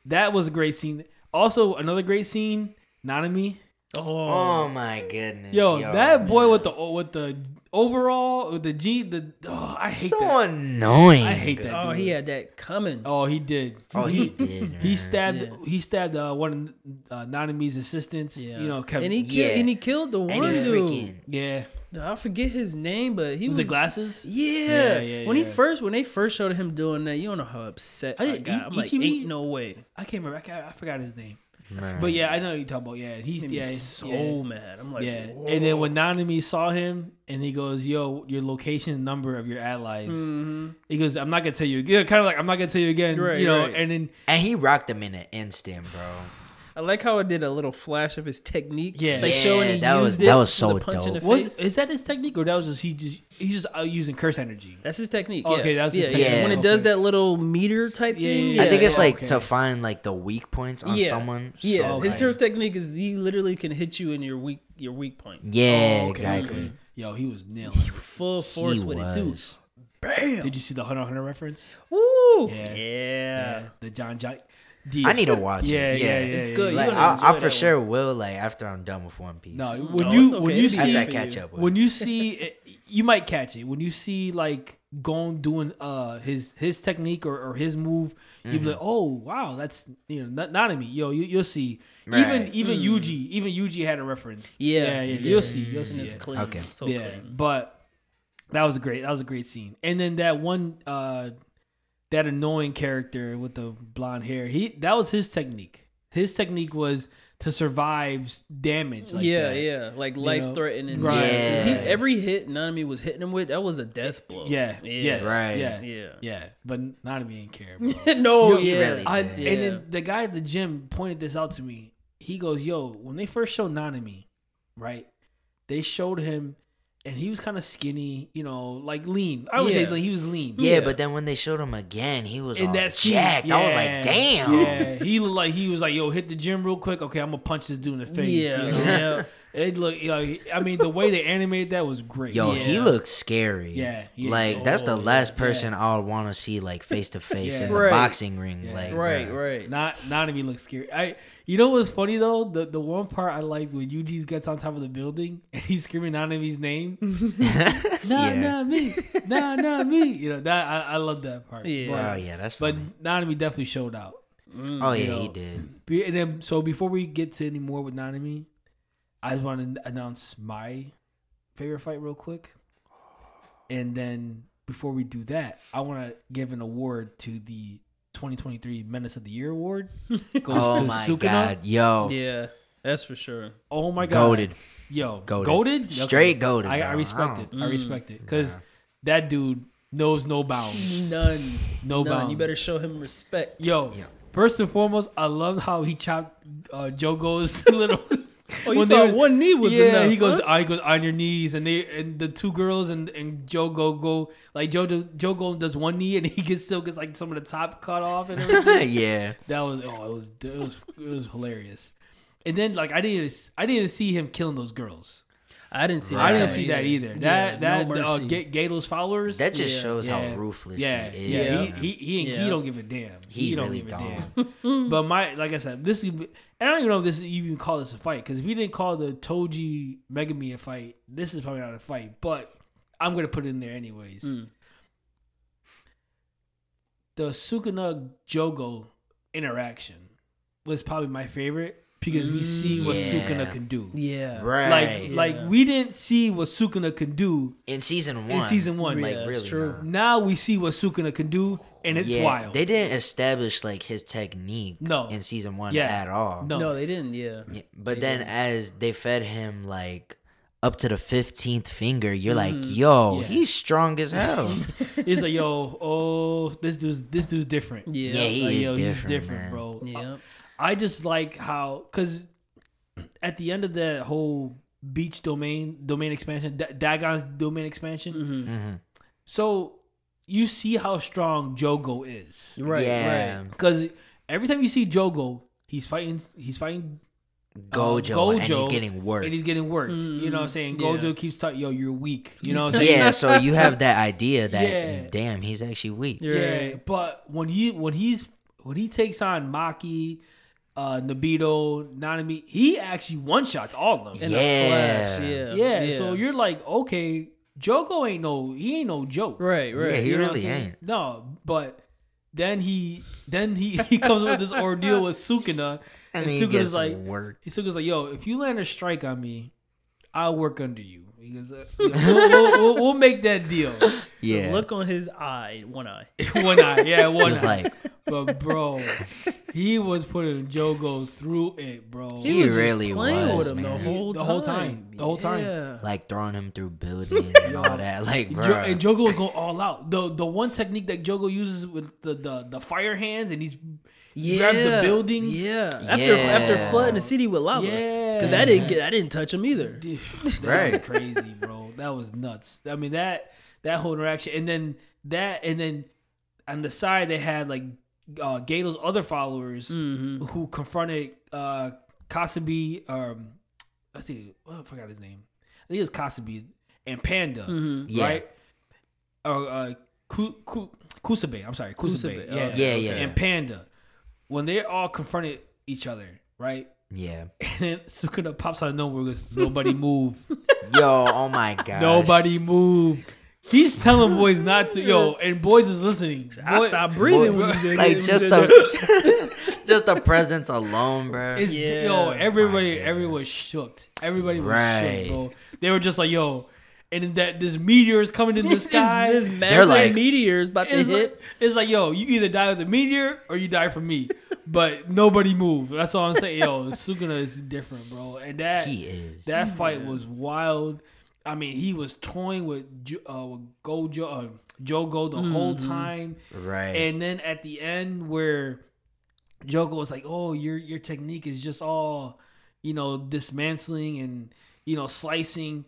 that was a great scene. Also, another great scene. Nanami. Oh my goodness. Yo, that boy man. with the with the overall with the G the oh, I hate so that. annoying. I hate that. oh, dude. he had that coming. Oh, he did. Oh, he did. He stabbed. Yeah. He stabbed uh, one of uh, Nanami's assistants. Yeah. You know, kept. and he killed Yeah. and he killed the one he dude. freaking. yeah, I forget his name, but he with was the glasses. Yeah. Yeah, yeah, when he first when they first showed him doing that, you don't know how upset I- I got. I'm like, Ichibi- ain't no way. I can't remember. I, can't, I forgot his name. Right. But yeah, I know you talk about. Yeah, he's Made me yeah, so yeah. mad. I'm like, yeah. whoa. And then when Nanami saw him, and he goes, "Yo, your location number of your allies." Mhm. He goes, "I'm not gonna tell you." Yeah, kind of like I'm not gonna tell you again. Right, you know. right. And then and he rocked him in an instant, bro. I like how it did a little flash of his technique. Yeah. like Yeah, showing he that was- used it. that was so a punch in the dope. was face. is that his technique, or that was just he just he's just uh, using curse energy? That's his technique. Okay, yeah. that's his yeah, technique. yeah. When it does Okay. that little meter type Yeah, thing. yeah, Yeah, I think it's yeah, like okay. to find like the weak points on yeah. someone. Yeah, So, his Okay. first technique is he literally can hit you in your weak your weak point. yeah, Oh, okay, exactly. okay. Yo, he was nailing. it. Full force He with was. it too. Bam. Did you see the Hunter Hunter reference? Woo. Yeah. Yeah. the John John. I need to <laughs> watch Yeah, it. yeah, Yeah, yeah. It's yeah, good. Like I, I for that sure will like after I'm done with One Piece. No, when No, you it's when you see After I catch up with. when you see it, <laughs> you might catch it when you see like Gon doing uh his his technique or, or his move. You'll Mm-hmm. be like, oh wow, that's you know not, not me. Yo, you, you'll see. Even Right. even Yuji even Yuji had a reference. Yeah, yeah, yeah. yeah. You'll see. You'll And see. it's it. clean. Okay. So yeah, clean. but that was a great that was a great scene. And then that one uh that annoying character with the blonde hair. He that was his technique. His technique was to survive damage. Like yeah, that. yeah, like life threatening. Right. Yeah. He, every hit Nanami was hitting him with, that was a death blow. Yeah. Yes. Right. Yeah. Yeah. Yeah. But not didn't care, bro. <laughs> no, He yeah. really I, did. And then the guy at the gym pointed this out to me. He goes, "Yo, when they first showed Nanami, right? They showed him, and he was kind of skinny, you know, like lean. I would say like he was lean. Yeah, Yeah. but then when they showed him again, he was in all that scene, jacked. I was like, damn. Yeah, he looked like he was like, "Yo, hit the gym real quick. Okay, I'm gonna punch this dude in the face." Yeah, you know? <laughs> yeah. It look, you know, I mean, the way they animated that was great. Yo, he looks scary. Yeah, yeah. Like that's the Oh, last yeah. person I would want to see like face to face Yeah. in the boxing ring. Yeah. Like Right, bruh. right. Not not even look scary. I you know what's funny though? The the one part I like when Yuji gets on top of the building <laughs> and he's screaming Nanami's name. <laughs> <laughs> nah, Yeah. nah, me. Nah, nah, me. You know, that I, I love that part. Yeah. Oh yeah, that's But, funny. but Nanami definitely showed out. Mm. oh yeah, know, he did. And then so before we get to any more with Nanami, I just want to announce my favorite fight real quick. And then before we do that, I want to give an award to the 2023 Menace of the Year award. <laughs> Goes Oh to my Sukuna. god, yo, Yeah, that's for sure. Oh my god. goaded, Yo, Goated. goaded. Okay. straight goaded. I, I respect don't- it. I respect it because Nah. that dude knows no bounds. None, No none. bounds. You better show him respect. Yo, Yeah. first and foremost, I love how he chopped uh, Jogo's <laughs> little. <laughs> Oh, you when they thought were- one knee was yeah, enough? he goes. huh? I goes on your knees, and they and the two girls and and Jogo go go like Joe Joe Jogo does one knee, and <laughs> he gets still gets like some of the top cut off and <laughs> everything. yeah, that was oh, it was it was it was hilarious. And then like I didn't I didn't see him killing those girls. I didn't see. I that didn't coming see that either. Yeah, That that no uh, mercy. Ga- Geto's followers. that just Yeah. shows Yeah. how ruthless yeah, he is. yeah, Yeah. He he he, ain't- he don't give a damn. He He, don't really give a don't. damn. but my like I said, this is, and I don't even know if this is, you even call this a fight because if you didn't call the Toji Megumi a fight, this is probably not a fight. But I'm gonna put it in there anyways. Mm. The Sukuna Jogo interaction was probably my favorite because we see what Yeah. Sukuna can do. Yeah, Right. Like like we didn't see what Sukuna can do in season one. In season one. like Yeah, it's really. true. nah. now we see what Sukuna can do, and it's yeah, wild. They didn't establish like his technique No. in season one Yeah. at all. No. No, they didn't. Yeah, Yeah, but They then didn't. as they fed him like up to the fifteenth finger, you're like, Mhm. yo, Yeah. he's strong as hell. <laughs> He's like, yo, oh, this dude's this dude's different. yeah, Yeah, he Like, is yo, different, he's different, man. bro. yeah. I just like how, cause at the end of the whole beach domain domain expansion, Da- Dagon's domain expansion. Mhm. Mhm. So you see how strong Jogo is, Right, yeah, right. because every time you see Jogo, he's fighting. He's fighting Gojo, Gojo. and he's getting work. and he's getting worked. You know what I'm saying? Mhm. Gojo keeps talking, yo, you're weak. You know what I'm <laughs> saying? yeah, so you have that idea that <laughs> Yeah. damn, he's actually weak. You're yeah, but when he when he's when he takes on Maki, uh, Naobito, Nanami, he actually one shots all of them. In a Yeah. flash, yeah, yeah, so you're like, okay, Jogo ain't no he ain't no joke. right, right. Yeah, he You know what really I'm saying? ain't. No, but then he then he <laughs> he comes up with this ordeal with Sukuna, And and he Sukuna's gets like, work. he Sukuna's like, yo, if you land a strike on me, I'll work under you. He goes, uh, we'll, we'll, we'll, we'll make that deal. <laughs> Yeah, The look on his eye, one eye. <laughs> one eye, yeah, one was eye. like, But bro, he was putting Jogo through it, bro. He was just really playing was, with him man. the whole The time. whole time. The whole time. Yeah. like throwing him through buildings <laughs> and all that. Like, bro, and Jogo will go all out. The the one technique that Jogo uses with the the, the fire hands and he's grabs the buildings. Yeah. After Yeah. after flooding the city with lava. Yeah. Because that didn't get I didn't touch him either. Dude, <laughs> that Right. was crazy, bro. That was nuts. I mean that that whole interaction, and then that, and then on the side they had like uh, Geto's other followers Mm-hmm. who confronted uh, Kasabi. Um, I think oh, I forgot his name. I think it was Kasabi and Panda, Mm-hmm. Yeah. right? Or uh, Ku, Ku, Kusabe. I'm sorry, Kusabe. Kusabe. Oh, Yeah, Yeah, yeah. And Panda, when they all confronted each other, right? yeah. <laughs> And then Sukuna pops out of nowhere and goes, Nobody move. <laughs> Yo, oh my god. Nobody move. He's telling boys not to. Yo, <laughs> and boys is listening. I Boy- stopped breathing Boy, when you like when just you said the just the presence alone, bro. It's, Yeah. Yo, everybody, My everyone was shook. Everybody was Right. shook, bro. They were just like, yo. And that this meteor is coming in the <laughs> sky. It's just massive like- meteors about to it's hit. like, it's like, yo, you either die with a meteor or you die from me. but nobody moved. That's all I'm saying. Yo, <laughs> Sukuna is different, bro. And that He is. that fight was wild. I mean, he was toying with, uh, with Gojo, uh, Jogo the whole time. Right. And then at the end, where Jogo was like, "Oh, your your technique is just all, you know, dismantling and you know slicing,"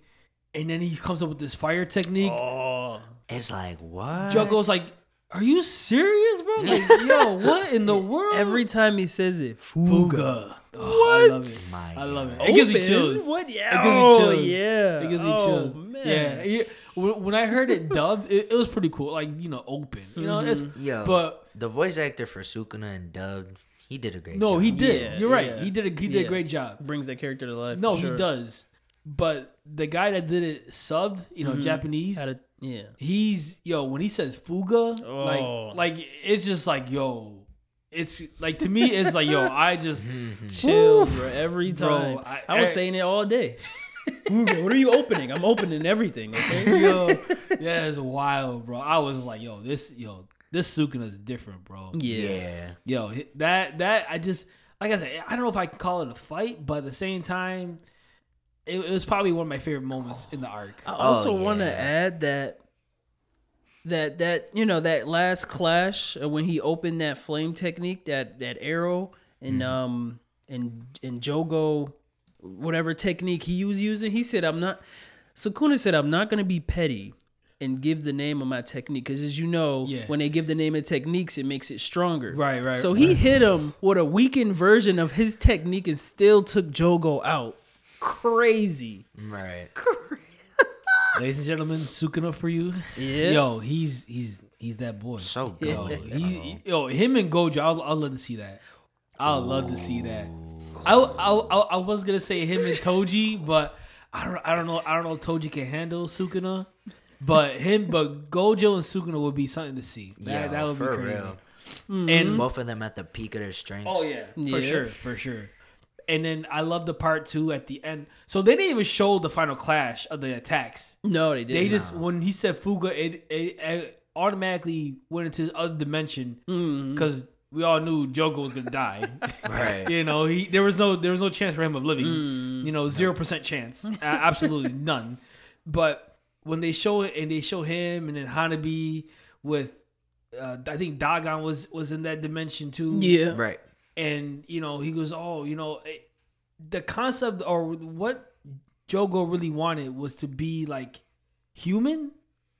and then he comes up with this fire technique. Oh, it's like what? Jogo's like, "Are you serious, bro? Like, <laughs> yo, what in the world?" every time he says it, Fuga. Oh, I love it. My I love it. It oh, gives me Open? chills. What? Yeah. It gives me oh, yeah. It gives me Oh, chills. Man. Yeah. yeah. When when I heard it <laughs> dubbed, it, it was pretty cool. Like you know, open. You know, it's mm-hmm. Yo, but the voice actor for Sukuna and dubbed, he did a great no, job. he did. Yeah, You're right. yeah. He did a he did Yeah. a great job. brings that character to life. No, sure. he does. But the guy that did it subbed, you know, mm-hmm. Japanese. Had a, yeah. he's yo when he says fuga, Oh. like like it's just like yo, it's like to me it's like yo, I just <laughs> Chill, bro. Every Bro, time. I- I, was I- saying it all day. <laughs> what are you opening? I'm opening everything. Okay. <laughs> yo, yeah, it's wild, bro. I was like yo, this yo, this Sukuna is different, bro. Yeah. Yeah. Yo, that that I just like I said, I don't know if I can call it a fight, but at the same time, it, it was probably one of my favorite moments in the arc. I also want to add that that that you know that last clash uh, when he opened that flame technique, that that arrow, and um and and Jogo, whatever technique he was using, he said, "I'm not." Sukuna said, "I'm not gonna be petty." And give the name of my technique because, as you know, Yeah. when they give the name of techniques, it makes it stronger. Right, right, So he hit him with a weakened version of his technique and still took Jogo out. Crazy. Right. <laughs> Ladies and gentlemen, Sukuna for you. Yeah. Yo, he's he's he's that boy. So Yo, good. he, yo, him and Gojo, I'll, I'll love to see that. I'll love to see that. I, I, I, I was gonna say him and Toji, but I don't I don't know I don't know if Toji can handle Sukuna, but him but Gojo and Sukuna would be something to see. That, Yeah, that would be crazy. real. Mm-hmm. And Both of them at the peak of their strengths. oh yeah, for Yeah. sure, for sure. And then I love the part two at the end. So they didn't even show the final clash of the attacks. No, they didn't. They just when he said Fuga, it, it, it automatically went into this other dimension because we all knew Jogo was gonna die. <laughs> <laughs> Right. you know, he there was no there was no chance for him of living. You know, zero percent chance, A- <laughs> absolutely none. But when they show it and they show him and then Hanami with, uh, I think Dagon was was in that dimension too yeah. Right. And you know he goes oh you know eh, the concept or what jogo really wanted was to be like human.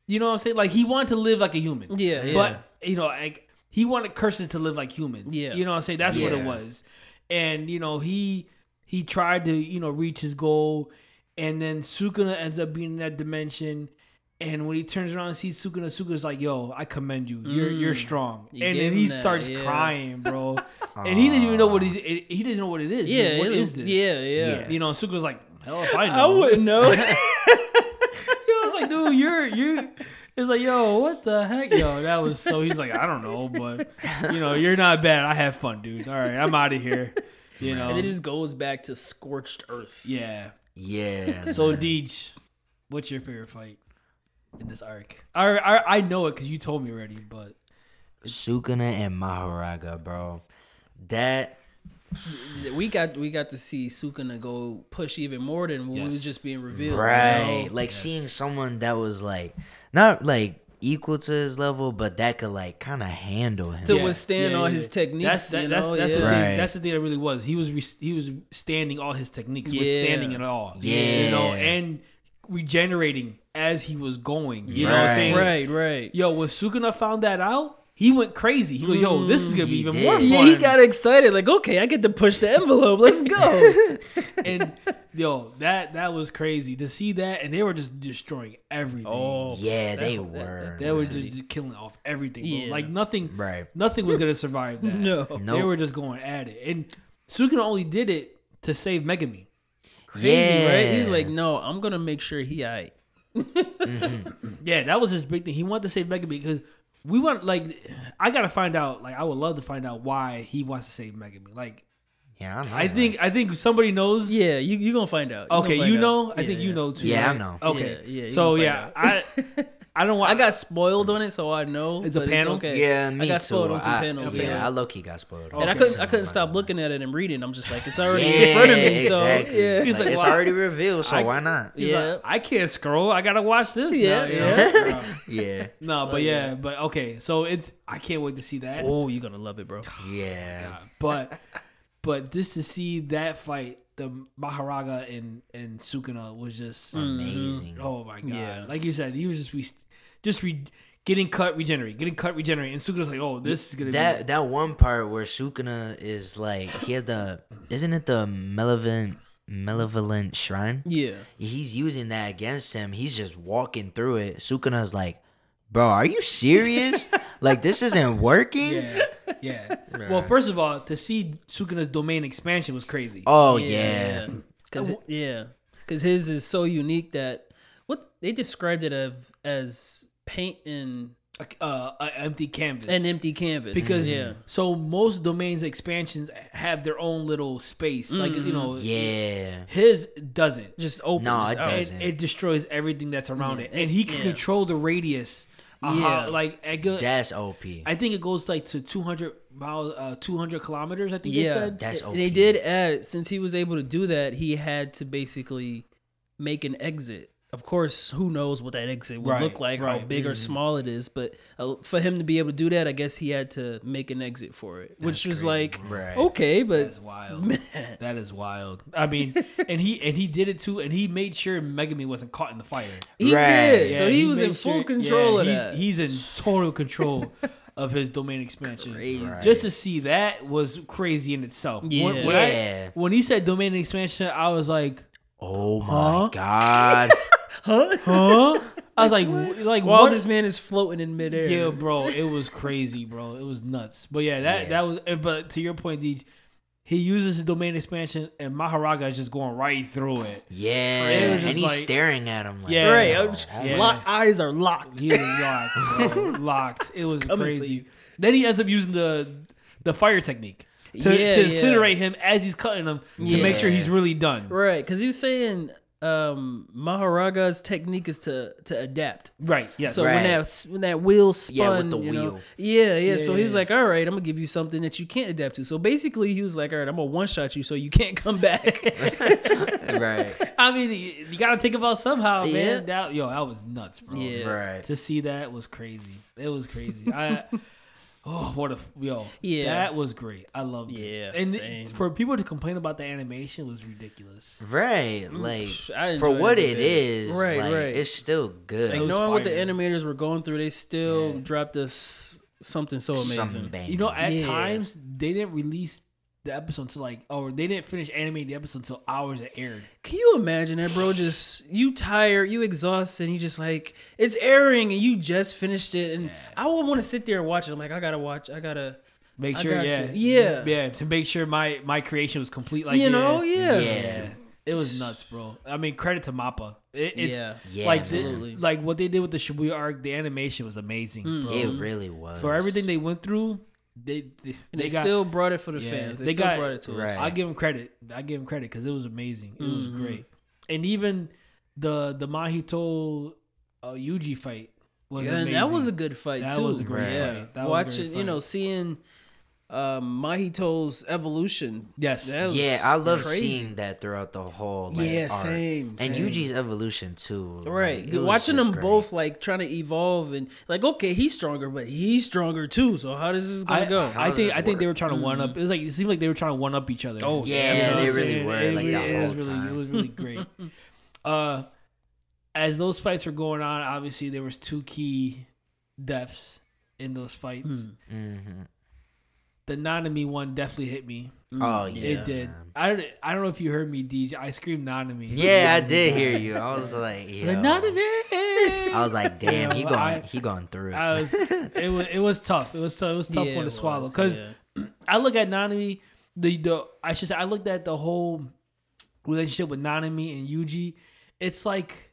You know what i'm saying? Like he wanted to live like a human. Yeah, yeah. but you know like he wanted curses to live like humans. Yeah. you know what i'm saying? That's what it was. And you know he he tried to you know reach his goal. And then sukuna ends up being in that dimension and when he turns around and sees Sukuna, Sukuna's like, "Yo, I commend you. You're mm. you're strong." You and then he that, starts yeah. crying, bro. <laughs> and he doesn't even know what he's, he doesn't know what it is. Yeah. like, what it is this? Yeah, yeah. Yeah. You know, Sukuna's like, hell if I know." I wouldn't <laughs> know. <laughs> He was like, dude, you're you. It's like, yo, what the heck, yo? That was so. He's like, I don't know, but you know, you're not bad. I have fun, dude. All right, I'm out of here. You know, and it just goes back to scorched earth. yeah. Yeah. So. Deej, what's your favorite fight in this arc? I I, I know it because you told me already, but Sukuna and Mahoraga, bro. That We got we got to see Sukuna go push even more than what Yes. was just being revealed. you right, know? like seeing someone that was like not like equal to his level, but that could like kind of handle him. To Yeah, withstand yeah, all yeah. his techniques. That's that, you that's know? that's yeah. the Right. thing. That's the thing that really was. He was re- he was standing all his techniques, Yeah. withstanding it all. Yeah. you know, and regenerating as he was going. You know what I'm Right. saying? Right, right. Yo, when Sukuna found that out, he went crazy. He goes, "Yo, this is gonna be He even did. more fun." Yeah, he got excited. Like, okay, I get to push the envelope. Let's go. <laughs> and <laughs> yo, that that was crazy to see that, and they were just destroying everything. oh, yeah, they that- were. they were just, just killing off everything. Bro. Yeah. Like nothing, Right. nothing was gonna survive <laughs> that. No. They were just going at it, and Sukuna only did it to save Megumi. Crazy, yeah. right? He's like, no, I'm gonna make sure he aight. Mm-hmm. Yeah, that was his big thing. He wanted to save Megumi because we want like I gotta find out. Like I would love to find out why he wants to save Megumi. Like Yeah, I. I think I think somebody knows. Yeah, you you gonna find out. Okay, gonna you know. out. I Yeah, think you know too. Yeah, I know. Okay. Yeah, yeah, so yeah, find I <laughs> I don't want. I got spoiled on it, so I know. It's a but panel? okay. Yeah, me I got too. spoiled on some I, panels. yeah, Yeah, I low key got spoiled. and I couldn't I couldn't stop looking at it and reading. I'm just like, it's already yeah, in front of me. So exactly. yeah, He's Like, like, it's "Why?" already revealed, so I- why not? He's Yeah. like, I can't scroll. I gotta watch this. Yeah, now, you yeah. <laughs> Yeah, no, So, but yeah, yeah. but okay. So it's I can't wait to see that. oh, you're gonna love it, bro. yeah. But but just to see that fight, the Mahoraga and and Sukuna was just mm. Amazing. Oh my god! Yeah. Like you said, he was just re- just re- getting cut, regenerate, getting cut, regenerate, and Sukuna's like, "Oh, this is gonna That be." that one part where Sukuna is like he has the isn't it the malevolent malevolent shrine? Yeah, He's using that against him. He's just walking through it. Sukuna's like, "Bro, are you serious? <laughs> like this isn't working?" Yeah, yeah. Well, first of all, to see Sukuna's domain expansion was crazy. Oh yeah. because yeah, because his is so unique that what they described it as as paint in Uh, an empty canvas. an empty canvas. because yeah, so most domains expansions have their own little space, like you know, Yeah. his doesn't. just open. No, it out. Doesn't. it destroys everything that's around Yeah, it, and he can yeah. control the radius. Uh, Yeah. like it go- That's OP. I think it goes like to 200 miles, uh, 200 kilometers. I think they Yeah, said. That's and they did add since he was able to do that, he had to basically make an exit. Of course, who knows what that exit would Right, look like, how right. big or small it is. But uh, for him to be able to do that, I guess he had to make an exit for it, which was like Right. okay, but That's wild. <laughs> That is wild. I mean, <laughs> and he and he did it too, and he made sure Megumi wasn't caught in the fire. he Right. did. so Yeah, he, was in full sure- control yeah, of he's, that. He's in total control <laughs> of his domain expansion. Crazy. Just to see that was crazy in itself. When, Yeah. when, I- Yeah. when he said domain expansion, I was like, Oh my Huh? god. Huh? huh? I was <laughs> like, w- like While what? this man is floating in midair. Yeah, bro, it was crazy, bro. It was nuts. But yeah, that Yeah. that was. eh, But to your point, Deej, he uses his domain expansion, and Mahoraga is just going right through it. Yeah. It and he's like- staring at him like Yeah. right. oh, just- Yeah. lock- eyes are locked. He was locked, bro. <laughs> locked. It was Coming crazy. Then he ends up using the the fire technique to, Yeah, to yeah. incinerate him as he's cutting him to make sure he's really done. Right, because he was saying um, Mahoraga's technique is to to adapt. Right. Yeah. So Right. when that when that wheel spun, Yeah, with the you know, wheel. yeah, yeah, Yeah, So yeah, he's yeah. like, all right, I'm gonna give you something that you can't adapt to. So basically, he was like, all right, I'm gonna one shot you, so you can't come back. <laughs> right. I mean, you, you gotta think about somehow, Yeah. man. That yo, that was nuts, bro. Yeah. Right. To see that was crazy. It was crazy. I oh what a yo Yeah. that was great. I loved it. Yeah, and same. for people to complain about the animation was ridiculous. Right. Mm, like I for what it a it bit. is, Right, like, right. it's still good. like was knowing what the animators were going through, they still Yeah. dropped us something so amazing. Something. You know, at Yeah. times they didn't release the episode until like, oh they didn't finish animating the episode until hours it aired. Can you imagine that, bro? Just you tired, you exhausted, and you just like it's airing, and you just finished it, and I would want to sit there and watch it. I'm like, I gotta watch, I gotta. Make sure, yeah, you. Yeah. yeah, to make sure my my creation was complete. Like you know, yeah, yeah, Yeah. It was nuts, bro. I mean, credit to Mappa. It, it's Yeah. Yeah, like man. Absolutely. like what they did with the Shibuya arc. The animation was amazing, Mm. bro. It really was. For everything they went through, they they, And they, got, still brought it for the Yeah, fans. They, they still got- brought it to us. I give them credit. I give them credit because it was amazing. It was Mm-hmm. great, and even the the Mahito uh, Yuji fight was Yeah, and amazing. that was a good fight That too. was a great yeah. fight. That was a Watching, great you know, seeing um, Mahito's evolution. yes. Yeah, I love crazy. seeing that throughout the whole. Like, Yeah, arc. same, And same. Yuji's evolution too. Right, Like, watching them great. both like trying to evolve and like, okay, he's stronger, but he's stronger too. So how does this gonna I, go? I think this I think they were trying to one up. It was like it seemed like they were trying to one up each other. Oh, Yeah, Yeah, they really it- were it like really- that it was really, time. It was really great. <laughs> uh, as those fights were going on, obviously there was two key deaths in those fights. Mhm. The Nanami one definitely hit me. Mm. Oh yeah, it did. man. I don't, I don't know if you heard me, DJ. I screamed Nanami. Yeah, I did hear you. I was <laughs> like, yeah. Like, I was like, damn, he going, I- he going through it. I was. <laughs> It was. It was tough. It was tough. It was tough Yeah, one to it swallow because yeah. <clears throat> I look at Nanami. The the I should say I looked at the whole relationship with Nanami and Yuji. It's like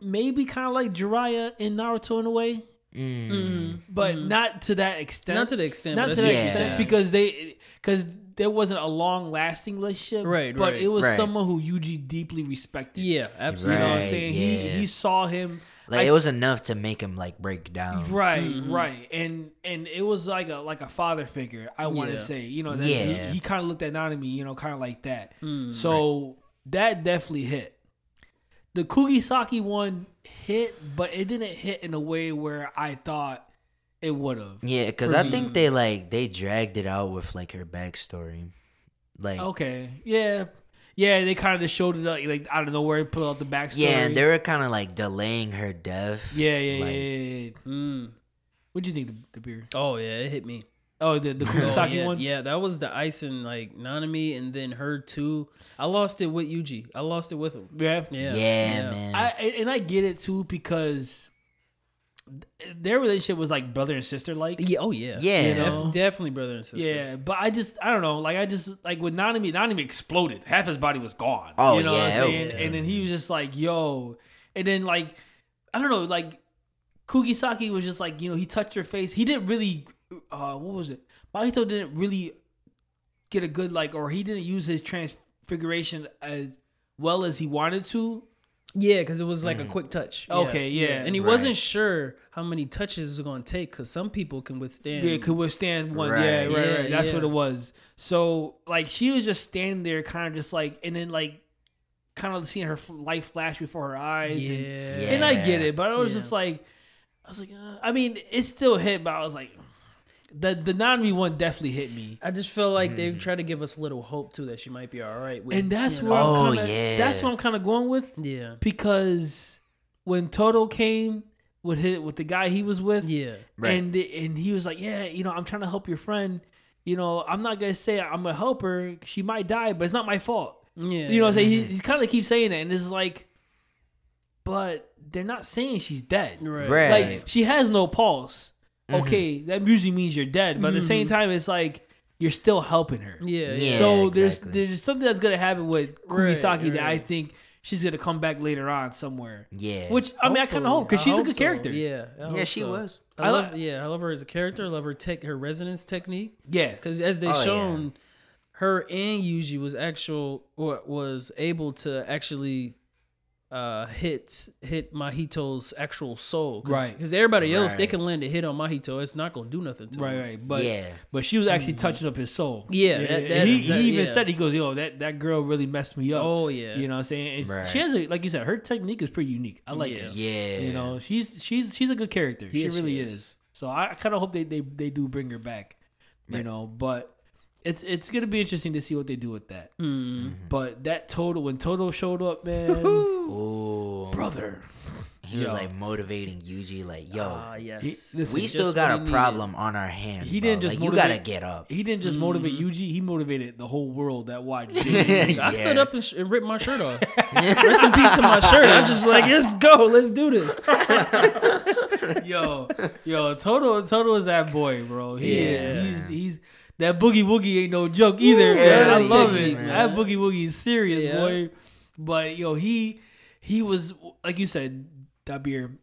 maybe kind of like Jiraiya in Naruto in a way, Mm. but not to that extent. not to the extent, not to that's that Yeah. extent because they because there wasn't a long lasting relationship, Right, right. But right. it was Right. someone who Yuji deeply respected. Yeah, Absolutely. you absolutely. know what I'm saying. He yeah. he saw him Like I- it was enough to make him like break down. Right, Mm-hmm. right, and and it was like a like a father figure. I want to Yeah. say, you know, that Yeah. he, he kind of looked at Nanami, you know, kind of like that. Mm, so that definitely hit. The Kugisaki one hit, but it didn't hit in a way where I thought it would have. Yeah, because I me. think they like they dragged it out with like her backstory. Like Okay, yeah, yeah, they kind of just showed it like, like out of nowhere, put out the backstory. yeah, and they were kind of like delaying her death. yeah, yeah, like- yeah, yeah, yeah. Mm. What do you think the, the beer? Oh yeah, it hit me. Oh, the the Oh, Kugisaki yeah, one. yeah, that was the ice and like Nanami, and then her too. I lost it with Yuji. I lost it with him. yeah, Yeah, Yeah, man. I and I get it too because their relationship was like brother and sister like. Yeah, oh yeah, Yeah. You Def- definitely brother and sister. Yeah, but I just I don't know. Like I just like with Nanami, Nanami exploded. Half his body was gone. Oh, you know what I'm saying? Oh, yeah. And then he was just like, "Yo," and then like I don't know, like Kugisaki was just like you know he touched her face. He didn't really. Uh What was it? Mahito didn't really get a good like, or he didn't use his transfiguration as well as he wanted to. yeah, because it was like a quick touch. Okay, yeah. and he Right. wasn't sure how many touches it was going to take because some people can withstand. Yeah, could withstand one. Right. Yeah, right, Yeah, right. That's yeah. what it was. So like she was just standing there, kind of just like, and then like, kind of seeing her life flash before her eyes. yeah, And, Yeah. and I get it, but I was Yeah. just like, I was like, uh, I mean, it still hit, but I was like, the the Nanami one definitely hit me. I just feel like they hmm. try to give us a little hope too that she might be all right. With, And that's you where know. Oh, I'm kinda, yeah. that's what I'm kind of going with yeah, because when Todo came with his, with the guy he was with, yeah, Right. and and he was like, yeah, you know, I'm trying to help your friend. You know, I'm not gonna say I'm gonna help her. She might die, but it's not my fault. yeah. You know what I'm saying? He, mm-hmm. he kind of keeps saying that, and it's like, but they're not saying she's dead. Right. Right. Like she has no pulse. Mm-hmm. Okay, that usually means you're dead, but at the same mm-hmm. time, it's like you're still helping her. Yeah, Yeah. so exactly. there's there's something that's gonna happen with Right, Kugisaki that I think she's gonna come back later on somewhere. yeah. Which I mean, I kind of hope because I she's a good so. character. Yeah, I yeah, she so. was. I, I love, li- yeah, I love her as a character. I love her tech, her resonance technique. yeah. Because as they Oh, yeah. shown, her and Yuji was actual or was able to actually uh hit hit Mahito's actual soul. Cause, Right. Because everybody else they can land a hit on Mahito, it's not gonna do nothing to Right, him. right, but Yeah. but she was actually touching up his soul. Yeah, that- that- he, that- he even yeah. said he goes, "Yo, that that girl really messed me up." Oh yeah. you know what I'm saying? Right. She has a like you said, her technique is pretty unique. I like Yeah. it. Yeah. You know, she's she's she's a good character. she Yeah, she really is. is. So I kind of hope they, they they do bring her back. You know, but it's it's gonna be interesting to see what they do with that. Mm. But that Todo when Todo showed up, man, <laughs> Ooh. brother, He was like motivating Yuji, like, yo, Ah yes. He- listen, we still got he a needed. problem on our hands. He bro. didn't just like, you gotta motivate- get up. he didn't just Mm-hmm. Yuji; he motivated the whole world that watched. <laughs> I stood up and, sh- and ripped my shirt off. <laughs> Rest in peace to my shirt. I'm just like, let's go, let's do this. yo, yo, Todo, Todo is that boy, bro. He Yeah. is. He's he's that boogie woogie ain't no joke either, Yeah, man. I love it. man. That boogie woogie is serious, Yeah. boy. But yo, he he was like you said, Dabir.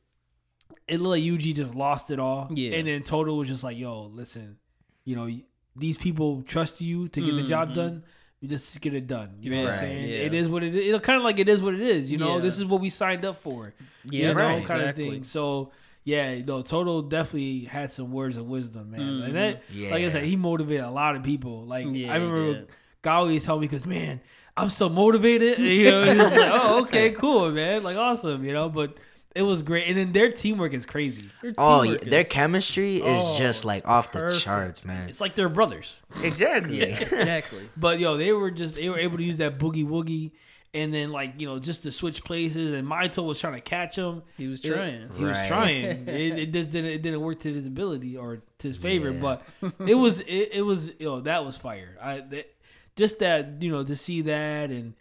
It looked like Yuji just lost it all. Yeah. and then Todo was just like, "Yo, listen, you know, these people trust you to get the job mm-hmm. done." You just get it done. You know what I'm saying? yeah. It is what it is. It'll kind of like it is what it is. You know, Yeah. this is what we signed up for Yeah, you know, right, kind of exactly. thing. So yeah, no, Todo definitely had some words of wisdom, man. Mm-hmm. And that, like I said, he motivated a lot of people. Like Yeah, I remember did. Gawi told me, because man, I'm so motivated. And, <laughs> you know, it's like, oh, okay, <laughs> cool, man, like awesome, you know. But it was great, and then their teamwork is crazy. Their Oh, yeah, their is- chemistry is Oh, just like it's off the charts, man. It's like they're brothers. Exactly. <laughs> exactly. But yo, they were just they were able to use that boogie woogie. And then, like you know, just to switch places, and Mahito was trying to catch him. He was It- trying. he was trying. <laughs> It, it just didn't. It didn't work to his ability or to his favor. Yeah. But it was. It, it was. You know, that was fire. I that, just that. You know, to see that and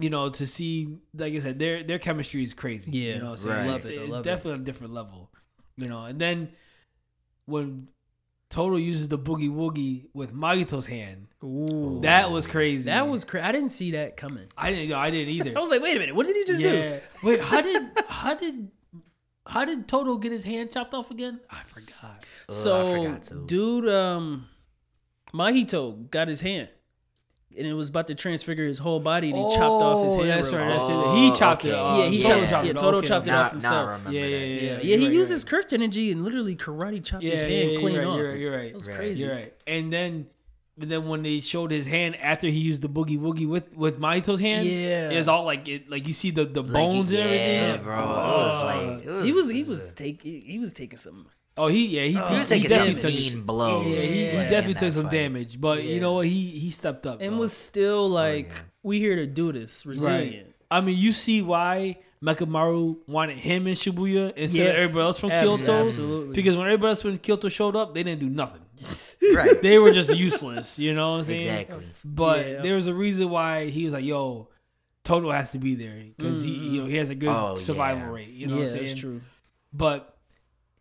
you know to see, like I said, their their chemistry is crazy. Yeah. you know, so Right. it's, Love it. I it's love it. definitely on a different level. You know, and then when Todo uses the boogie woogie with Mahito's hand, Ooh. that was crazy. That was cra- I didn't see that coming. I didn't. know. I didn't either. <laughs> I was like, wait a minute, what did he just do? yeah. Wait. How did? <laughs> How did? How did Todo get his hand chopped off again? I forgot. Ugh, I So, forgot dude, um, Mahito got his hand. And it was about to transfigure his whole body, and he chopped off his Oh, hand. That's right. quick. That's it. Oh, He chopped it. okay. Uh, Yeah, he Todo chopped- chopped yeah, it. Todo Okay, chopped it off himself. now I remember Yeah, yeah, yeah. Yeah, yeah, he right, used you're his cursed energy and literally karate chopped Yeah, his yeah, hand yeah, clean you're right, off. You're right. You're right. It was Right. crazy. You're right. And then, but then when they showed his hand after he used the boogie woogie with with Mahito's hand, Yeah. it was all like it. Like you see the the Like, bones yeah, and everything. Yeah, bro. It Oh. was like it was, He was he was taking he was taking some. Oh, he yeah he, uh, he Oh, was he taking definitely some took mean blows. Yeah, he, he Yeah. definitely took some fight. damage, but you know what? He he stepped up and though. was still oh, like, yeah. we here to do this, resilient. right. I mean, you see why Mechamaru wanted him in Shibuya instead Yeah. of everybody else from Abs- Kyoto. absolutely. Because when everybody else from Kyoto showed up, they didn't do nothing. <laughs> right. They were just useless. You know what I'm saying? Exactly. But Yeah. there was a reason why he was like, "Yo, Todo has to be there because he, mm. you know, he has a good Oh, survival yeah. rate." You know yeah, what I'm saying? that's true. But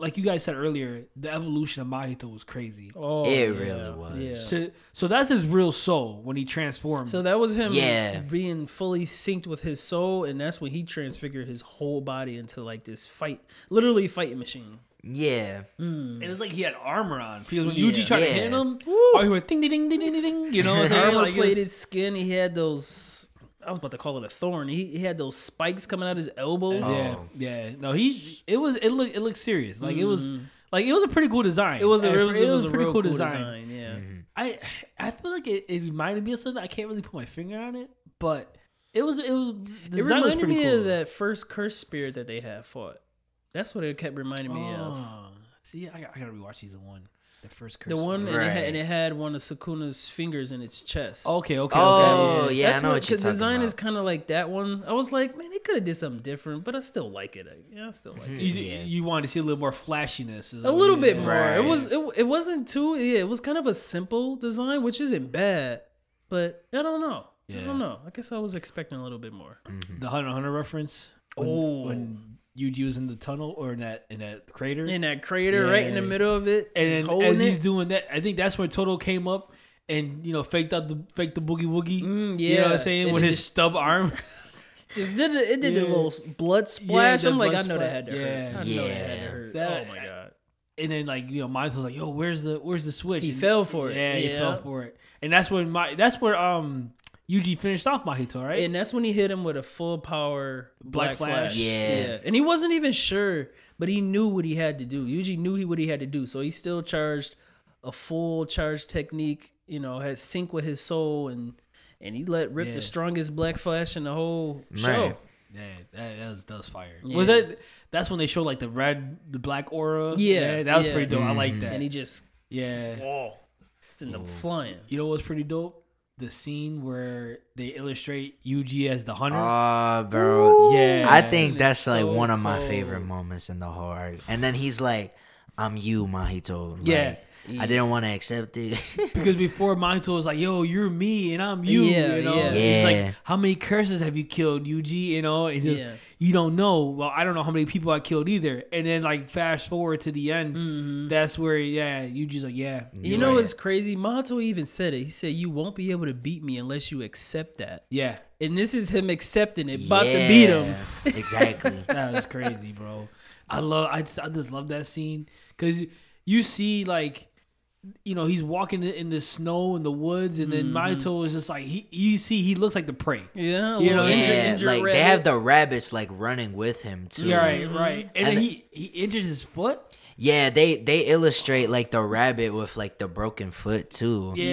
like you guys said earlier, the evolution of Mahito was crazy. Oh, It yeah. really was. Yeah. So, so that's his real soul when he transformed. So that was him Yeah. being fully synced with his soul, and that's when he transfigured his whole body into like this fight, literally fighting machine. Yeah. Hmm. and it's like he had armor on because when Yeah. Yuji tried to hit Yeah. him, oh, all he went ding ding ding ding ding ding. You know what I'm? <laughs> Armor Like, it was- plated skin. He had those. I was about to call it a thorn. He, he had those spikes coming out his elbows. Yeah, Oh. yeah. No, he. It was. It looked. It looked serious. Like it was. Mm-hmm. Like it was a pretty cool design. It was a, At it was, it was a pretty real cool design. Yeah. Mm-hmm. I I feel like it, it reminded me of something. I can't really put my finger on it, but it was. It was. The It design was reminded pretty me cool. of that first curse spirit that they had fought. That's what it kept reminding me of. Oh, see, I, got- I gotta rewatch season one. The first curse. The one and, it had, Right. and it had one of Sukuna's fingers in its chest. Okay. Okay. Oh, okay. yeah, I That's know what you're the talking design about. is kind of like that one. I was like, man, they could have did something different, but I still like it. Yeah, I still like it. You, Yeah. you wanted to see a little more flashiness. A little bit more. Right. It was it, it wasn't too. Yeah, it was kind of a simple design, which isn't bad, but I don't know. I Yeah. don't know. I guess I was expecting a little bit more. Mm-hmm. The Hunter x Hunter reference. When, Oh. when Yuji was in the tunnel or in that in that crater. In that crater, right in the middle of it, and just then as he's it. doing that, I think that's when Todo came up and you know faked out the faked the boogie woogie. Mm, You know what I'm saying And with his just- stub arm. <laughs> Just did it. It did the little blood splash. the I'm like, blood I know that had to yeah. hurt. I know that had to Yeah. hurt. That- oh my god. and then like you know, Miles was like, "Yo, where's the where's the switch?" He And- fell for it. Yeah, he fell for it, and that's when my that's where um Yuji finished off Mahito, right? And that's when he hit him with a full power Black Black, Flash. Flash. Yeah. And he wasn't even sure, but he knew what he had to do. Yuji knew he what he had to do. So he still charged a full charge technique, you know, had sync with his soul and and he let rip Yeah. the strongest Black Flash in the whole show. Yeah, that, that was that was fire. Yeah. Was that? That's when they showed like the red, the black aura. Yeah, that was yeah. pretty dope. I like mm-hmm. that. And he just yeah. oh send them flying. You know what's pretty dope? The scene where they illustrate Yuji as the hunter. Oh, bro. yeah, I think that's is like so one of my cold. favorite moments in the whole arc. And then he's like, "I'm you, Mahito." Like, Yeah. I didn't want to accept it. <laughs> because before Mahito was like, "Yo, you're me and I'm you." Yeah, you know, yeah. He's like, "How many curses have you killed, Yuji?" You know, and he Yeah. You don't know. Well, I don't know how many people I killed either. And then like fast forward to the end, Mm-hmm. that's where yeah, you just like, "Yeah, You know what's crazy? Mahito even said it. He said, "You won't be able to beat me unless you accept that." yeah." And this is him accepting it, about to beat him. <laughs> Exactly. <laughs> That was crazy, bro. I love. I just, I just love that scene because you see like. You know he's walking in the snow in the woods, and then Mm-hmm. Mahito is just like he. You see, he looks like the prey. Yeah, You know, yeah, injured like they have the rabbits like running with him too. Yeah, right, right. And, And then the- he he injures his foot. Yeah, they they illustrate like the rabbit with like the broken foot too. Yeah.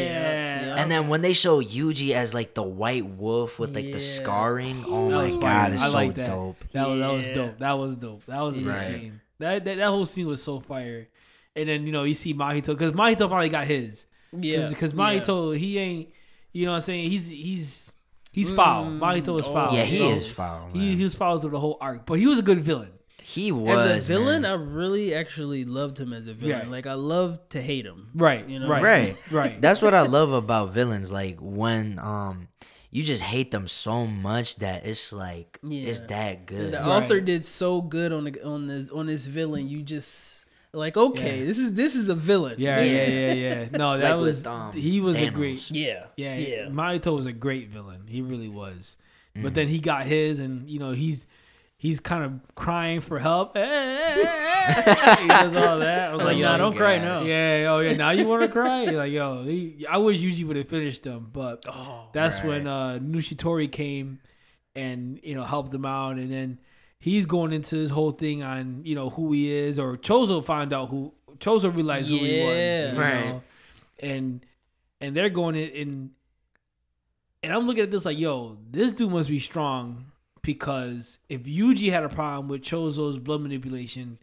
yeah. And then when they show Yuji as like the white wolf with like the scarring, oh my was god, fire. it's I so like that. dope. That was that was dope. That was dope. That was a good Right. scene. That, that that whole scene was so fire. And then you know you see Mahito because Mahito finally got his. Yeah, because yeah. Mahito he ain't. You know what I'm saying? He's he's he's foul. Mahito is oh. foul. Yeah, he you know? is foul. He, man. he was foul through the whole arc, but he was a good villain. He was as a villain, man. I really actually loved him as a villain. Yeah. Like I love to hate him. Right. You know? right. right, <laughs> Right. That's what I love about villains. Like when um you just hate them so much that it's like yeah. it's that good. The Right. author did so good on the on the on this villain. You just like okay, Yeah. this is this is a villain. Yeah, yeah, yeah, yeah. <laughs> No, that Like was with, um, he was a great. yeah, Yeah, yeah. Mahito was a great villain. He really was. Mm. But then he got his, and you know he's he's kind of crying for help. <laughs> he does all that. I was <laughs> Like, like, nah, yo, don't cry gosh. now. yeah, oh yeah. Now you want to cry? You're like, yo, he, I wish Yuji would have finished them, but Oh, that's right. when uh, Nushitori came and you know helped him out, and then he's going into this whole thing on you know who he is, or Choso found out who Choso realized who he was, you Right. know? and and they're going in, in and I'm looking at this like, yo, this dude must be strong because if Yuji had a problem with Choso's blood manipulation,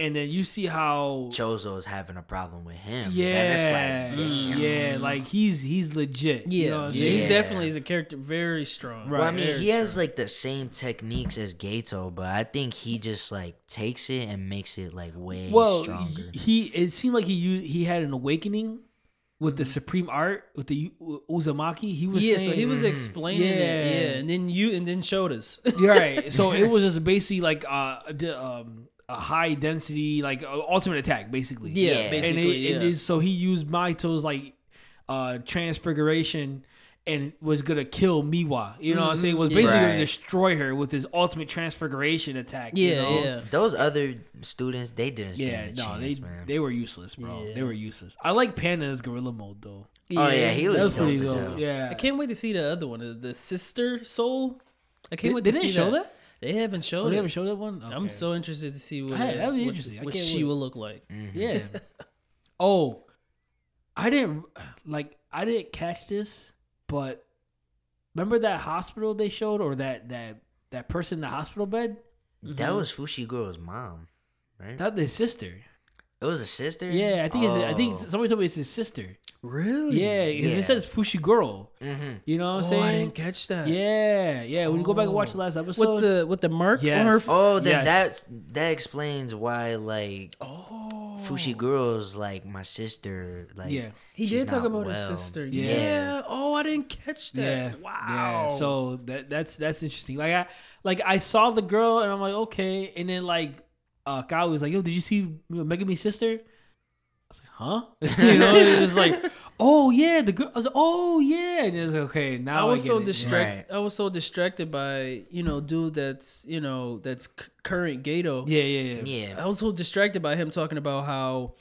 and then you see how Choso is having a problem with him. yeah, Then it's like, damn. yeah, like he's he's legit. yeah, you know yeah, he's definitely is a character very strong. Right. Well, I mean, Very he has strong. like the same techniques as Geto, but I think he just like takes it and makes it like way well, stronger. he it seemed like he u- he had an awakening with Mm-hmm. the supreme art with the U- Uzumaki. He was yeah, saying, so he was explaining it, Yeah. yeah, and then you and then showed us. You're right. <laughs> So it was just basically like uh, a um, a high density like uh, ultimate attack, basically. Yeah, Yeah. and, basically, it, and yeah. it- so he used Mahito's like uh, transfiguration and was gonna kill Miwa. You know what I'm saying? Was basically Right. gonna destroy her with his ultimate transfiguration attack. you yeah, know? yeah. Those other students, they didn't Yeah, stand a no, chance, they man. they were useless, bro. Yeah. They were useless. I like Panda's gorilla mode though. Oh, yeah, he looks was pretty dope as Yeah, I can't wait to see the other one, the sister soul. I can't They, wait to didn't see show that. that. They haven't showed Oh, they haven't showed that one. I'm so interested to see what Hey, that'd be what- interesting. What she wait. will look like. Mm-hmm. Yeah. <laughs> oh, I didn't like. I didn't catch this, but remember that hospital they showed, or that that that person in the hospital bed? That mm-hmm. was Fushiguro's mom, right? That the sister. it was a sister. Yeah, I think it's. I think Oh. somebody told me it's his sister. Really? Yeah, because Yeah. it says Fushiguro. Mhm. You know what I'm Oh, saying? I didn't catch that. Yeah, yeah. When you go back and watch the last episode, With the with the mark on her. F- Oh, then Yes. that's that explains why like Oh. Fushiguro's like my sister. Like Yeah. He she's did talk not about his sister. Yeah. Yeah. Oh, I didn't catch that. Yeah. Wow. Yeah. So that that's that's interesting. Like I like I saw the girl and I'm like, okay. And then like uh guy was like, yo, did you see you know, Megumi's sister? I was like, huh? <laughs> you know, it was like, <laughs> oh yeah, the girl. I was like, oh yeah, and it was like, okay. Now I was get so it. distracted. I was so distracted by you know dude that's you know that's c- current Geto. Yeah, yeah, yeah. yeah, I was so distracted by him talking about how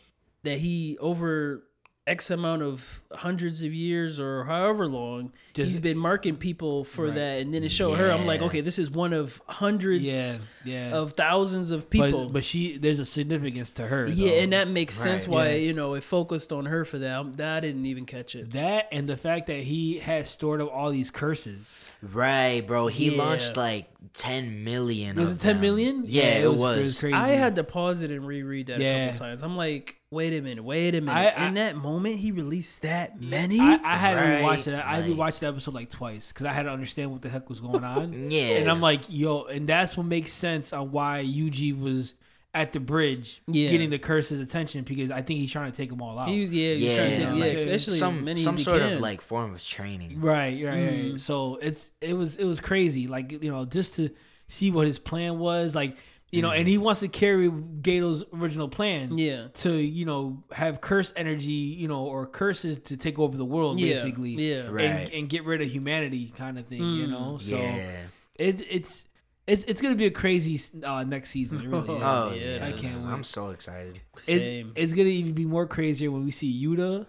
that he over X amount of hundreds of years or however long Just- he's been marking people for Right. that, and then it showed her. I'm like, okay, this is one of hundreds Yeah, yeah. of thousands of people. But, but she, there's a significance to her. yeah, though. and that makes sense why Yeah. you know it focused on her for that. I'm- that I didn't even catch it. that and the fact that he had stored up all these curses. right, bro. He Yeah. launched like ten million. Was of it 10 them. million? Yeah, it, was. crazy. I had to pause it and reread that a couple times. I'm like, wait a minute, wait a minute. I- I- In that moment, he released that many. I, I had to Right, rewatch it. I like- rewatched the episode like twice because I had to understand what the heck was going on. <laughs> Yeah, And I'm like, yo, and that's what makes sense on why Yuji was at the bridge Yeah. getting the curse's attention because I think he's trying to take them all out. He was, yeah, he Yeah, trying to take, yeah, like, especially as some many some as he sort can. of like form of training. right, right, Mm-hmm. right. So it's it was it was crazy. Like you know, just to see what his plan was, like you know, and he wants to carry Geto's original plan. yeah, To you know have curse energy, you know, or curses to take over the world, yeah, basically, yeah. Right. and, and get rid of humanity, kind of thing, you Mm. know. So yeah. it, it's it's it's gonna be a crazy uh, next season. It really <laughs> is. Oh Yeah, yeah, I can't wait. I'm so excited. Same. It's, it's gonna even be more crazier when we see Yuta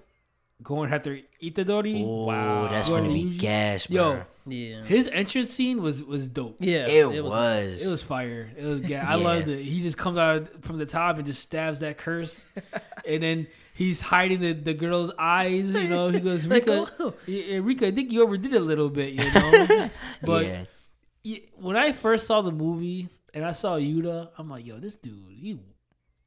going after Itadori. Oh, that's Going gonna be gas, bro. Yo, yeah, his entrance scene was was dope. yeah. it, was. nice. It was fire. It was yeah. I Yeah. loved it. He just comes out from the top and just stabs that curse, <laughs> and then he's hiding the, the girl's eyes. You know, he <laughs> goes, Like, Rika, oh. Rika, I think you overdid it a little bit. You know, <laughs> but yeah, yeah, when I first saw the movie and I saw Yuta, I'm like, yo, this dude, he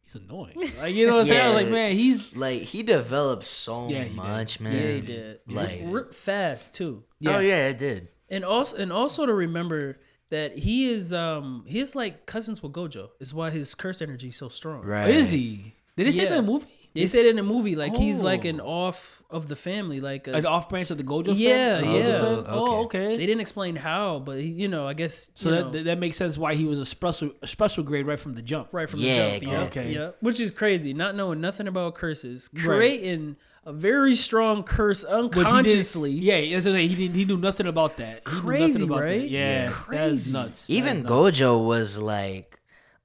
he's annoying. Like, you <laughs> know what I'm saying? I like, man, he's like he developed so Yeah, he much, man. yeah, he did. Like, R- fast too. yeah. oh yeah, it did. and also and also to remember that he is um he is like cousins with Gojo. Is why his curse energy is so strong. Right? Is he? Did they say that the movie? They said in the movie like he's like an Oh. off of the family, like a, An off branch of the Gojo. Yeah, family? yeah. Oh, Oh, okay. they didn't explain how, but he, you know, I guess so you that, know, that that makes sense why he was a special a special grade right from the jump. right from Yeah, the jump. exactly. Yeah, yeah, which is crazy. Not knowing nothing about curses, Right. creating a very strong curse Which he didn't- unconsciously. yeah, that's what I'm saying. he didn't. He knew nothing about that. He knew Crazy, nothing about right? That. Yeah, Yeah. that's Crazy. nuts. Even That's nuts. Gojo was like,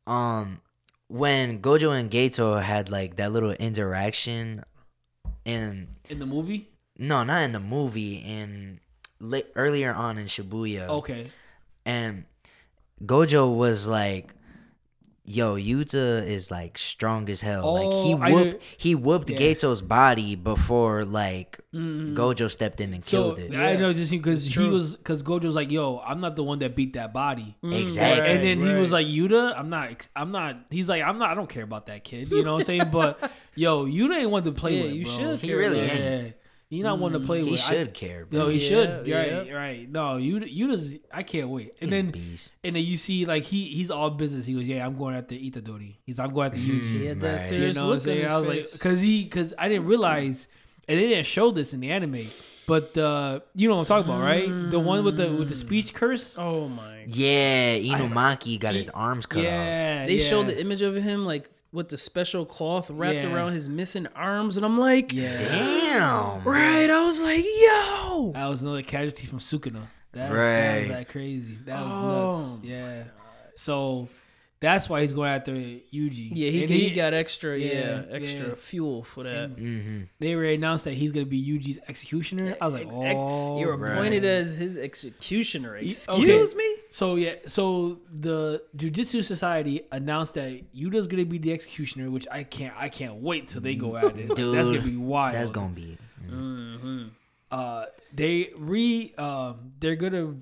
um, when Gojo and Geto had like that little interaction, in in the movie. no, not in the movie, in li- earlier on in Shibuya, Okay. and Gojo was like. Yo, Yuta is like strong as hell. like he Oh, I whooped he whooped Yeah. Geto's body before like Mhm. Gojo stepped in and So killed it. I know just because It's he true. was because Gojo's like, yo, I'm not the one that beat that body. Exactly. and then he was like, Yuta, I'm not, I'm not. He's like, I'm not. I don't care about that kid. You know what I'm saying? But <laughs> yo, Yuta ain't one to play Yeah, with. you bro. should He care really yeah. Ain't. You're not one to play he with. I- should care, bro. No, he Yeah, should. yeah. Right, right. No, You just. I can't wait. And He's a then, beast. and then you see like he he's all business. He goes, yeah, I'm going after Itadori. He's I'm going after Yuji. He had that Right. serious You know what I'm look on saying? his I was face. like, because he, because I didn't realize, and they didn't show this in the anime, but uh, you know what I'm talking about, right? The one with the with the speech curse. oh my! Yeah, Inumaki got his arms cut off. Yeah, They yeah. showed the image of him like with the special cloth wrapped Yeah. around his missing arms, and I'm like, Yeah, Damn. right? I was like, yo, that was another casualty from Sukuna. That was, that was Right. that crazy. That was Oh, nuts. Yeah. So that's why he's going after Yuji. yeah, he, And he, got extra, yeah, Yeah, extra yeah. fuel for that. Mm-hmm. They already announced that he's gonna be Yuji's executioner. I was like, Ex- ex- oh, You're right. appointed as his executioner. okay. Excuse me? So yeah, so the Jujitsu Society announced that Yuta's gonna be the executioner, which I can't, I can't wait till they go at it. Dude, that's gonna be wild. That's gonna be. uh they re um they're gonna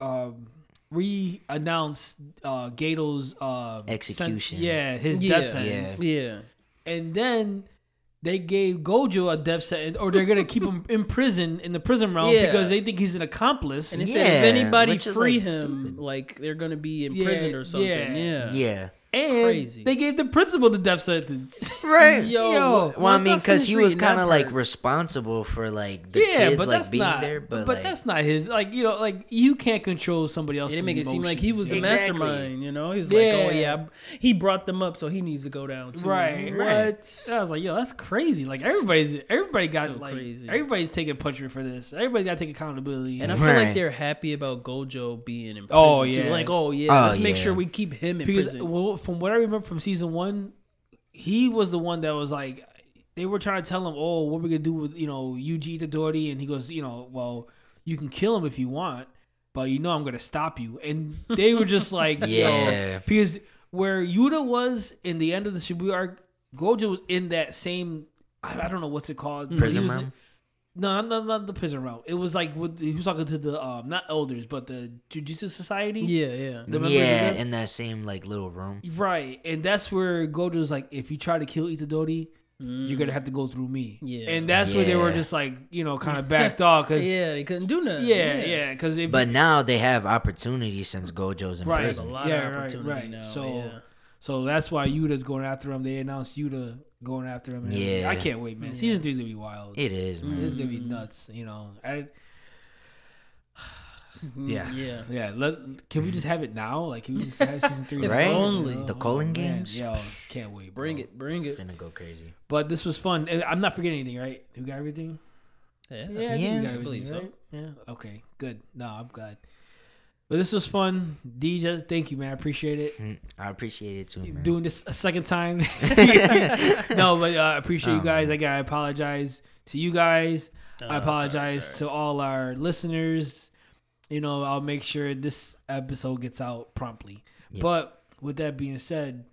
um re-announce uh Geto's uh sen- Execution. yeah, his Yeah, death sentence. Yeah. And then they gave Gojo a death sentence, or they're gonna keep him <laughs> in prison in the prison realm Yeah. because they think he's an accomplice. And they said if anybody which free like, him, stupid. like they're gonna be Yeah, imprisoned or something. yeah. Yeah. Yeah. and crazy. they gave the principal the death sentence. <laughs> Right. Yo, Yo. Well, I mean, because he was kind of like responsible for like the yeah, kids but like being not. there, but, but like, that's not his. Like you know, like you can't control somebody else. They didn't make it seem like he was the Exactly. mastermind, you know? He's like, oh Yeah. yeah, he brought them up, so he needs to go down too. Right. What? I was like, yo, that's crazy. Like everybody's everybody got So like crazy. everybody's taking punishment for this. Everybody got to take accountability. And I feel Right. like they're happy about Gojo being in oh, prison Oh, too. yeah. Like, oh yeah, Oh, let's make sure we keep him in because prison. well, from what I remember from season one, he was the one that was like they were trying to tell him, oh, what we gonna do with you know Yuji Itadori, and he goes, you know, well, you can kill him if you want, but you know I'm gonna stop you. And they were just <laughs> like, yeah, Yeah. because where Yuta was in the end of the Shibuya arc, Gojo was in that same. I I don't know what's it called. Prison was- realm? No, not, not the prison realm. It was like with, he was talking to the um not elders, but the Jujitsu Society. yeah, yeah. The yeah, them? in that same like little room. Right, and that's where Gojo's like, if you try to kill Itadori, you're gonna have to go through me. Yeah. and that's where they were just like, you know, kind of backed off because <laughs> yeah, yeah, they couldn't do nothing. yeah, yeah, because But now they have opportunity since Gojo's in Right. There's a prison. lot Yeah, of right, right. now. So- yeah. so that's why Yuta's going after him. They announced Yuta going after him. and everything. Yeah. I can't wait, man. Mm. Season three's gonna be wild. It is, mm. man. It's gonna be nuts. You know, I. <sighs> Yeah, yeah. yeah. Let, can we just have it now? Like, can we just have season three? <laughs> Right? only. The Culling man. games? Yo, can't wait. Bring bro. it, bring it. Finna go crazy. But this was fun. I'm not forgetting anything, right? We got everything. Yeah, Yeah, I Yeah, we I got everything, believe so. right? Yeah. Okay. Good. No, I'm glad. But this was fun, DJ. Thank you, man. I appreciate it. Mm, I appreciate it too, man. Doing this a second time. <laughs> <laughs> no, but uh, I appreciate you Oh, guys. man. Again, I apologize to you guys. Oh, I it's all right, apologize to all our listeners. You know, I'll make sure this episode gets out promptly. Yeah. But with that being said,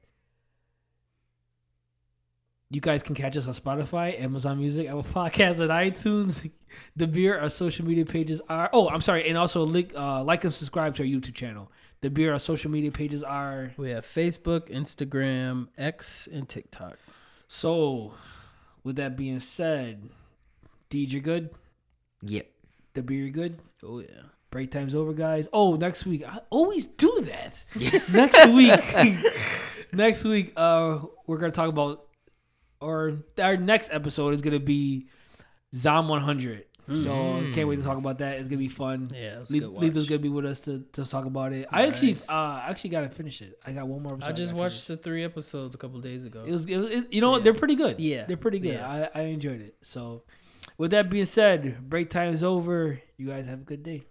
you guys can catch us on Spotify, Amazon Music, Apple Podcasts, and iTunes. Dabir, our social media pages are. Oh, I'm sorry, and also link, uh, like and subscribe to our YouTube channel. Dabir, our social media pages are. We have Facebook, Instagram, X, and TikTok. So, with that being said, Deej, you're good. Yep. Dabir, you're good. Oh yeah. Break time's over, guys. Oh, next week. I always do that. Yeah. <laughs> next week. <laughs> next week, uh, we're gonna talk about or our next episode is gonna be Zom 100. So can't wait to talk about that. It's gonna be fun. Yeah, it was Le- good gonna be with us to, to talk about it. I actually uh actually gotta finish it. I got one more. Episode I just gotta watched finish. the three episodes a couple days ago. It was, it was it- you know what Yeah. they're pretty good. Yeah. they're pretty good. Yeah. I I enjoyed it. So with that being said, break time's over. You guys have a good day.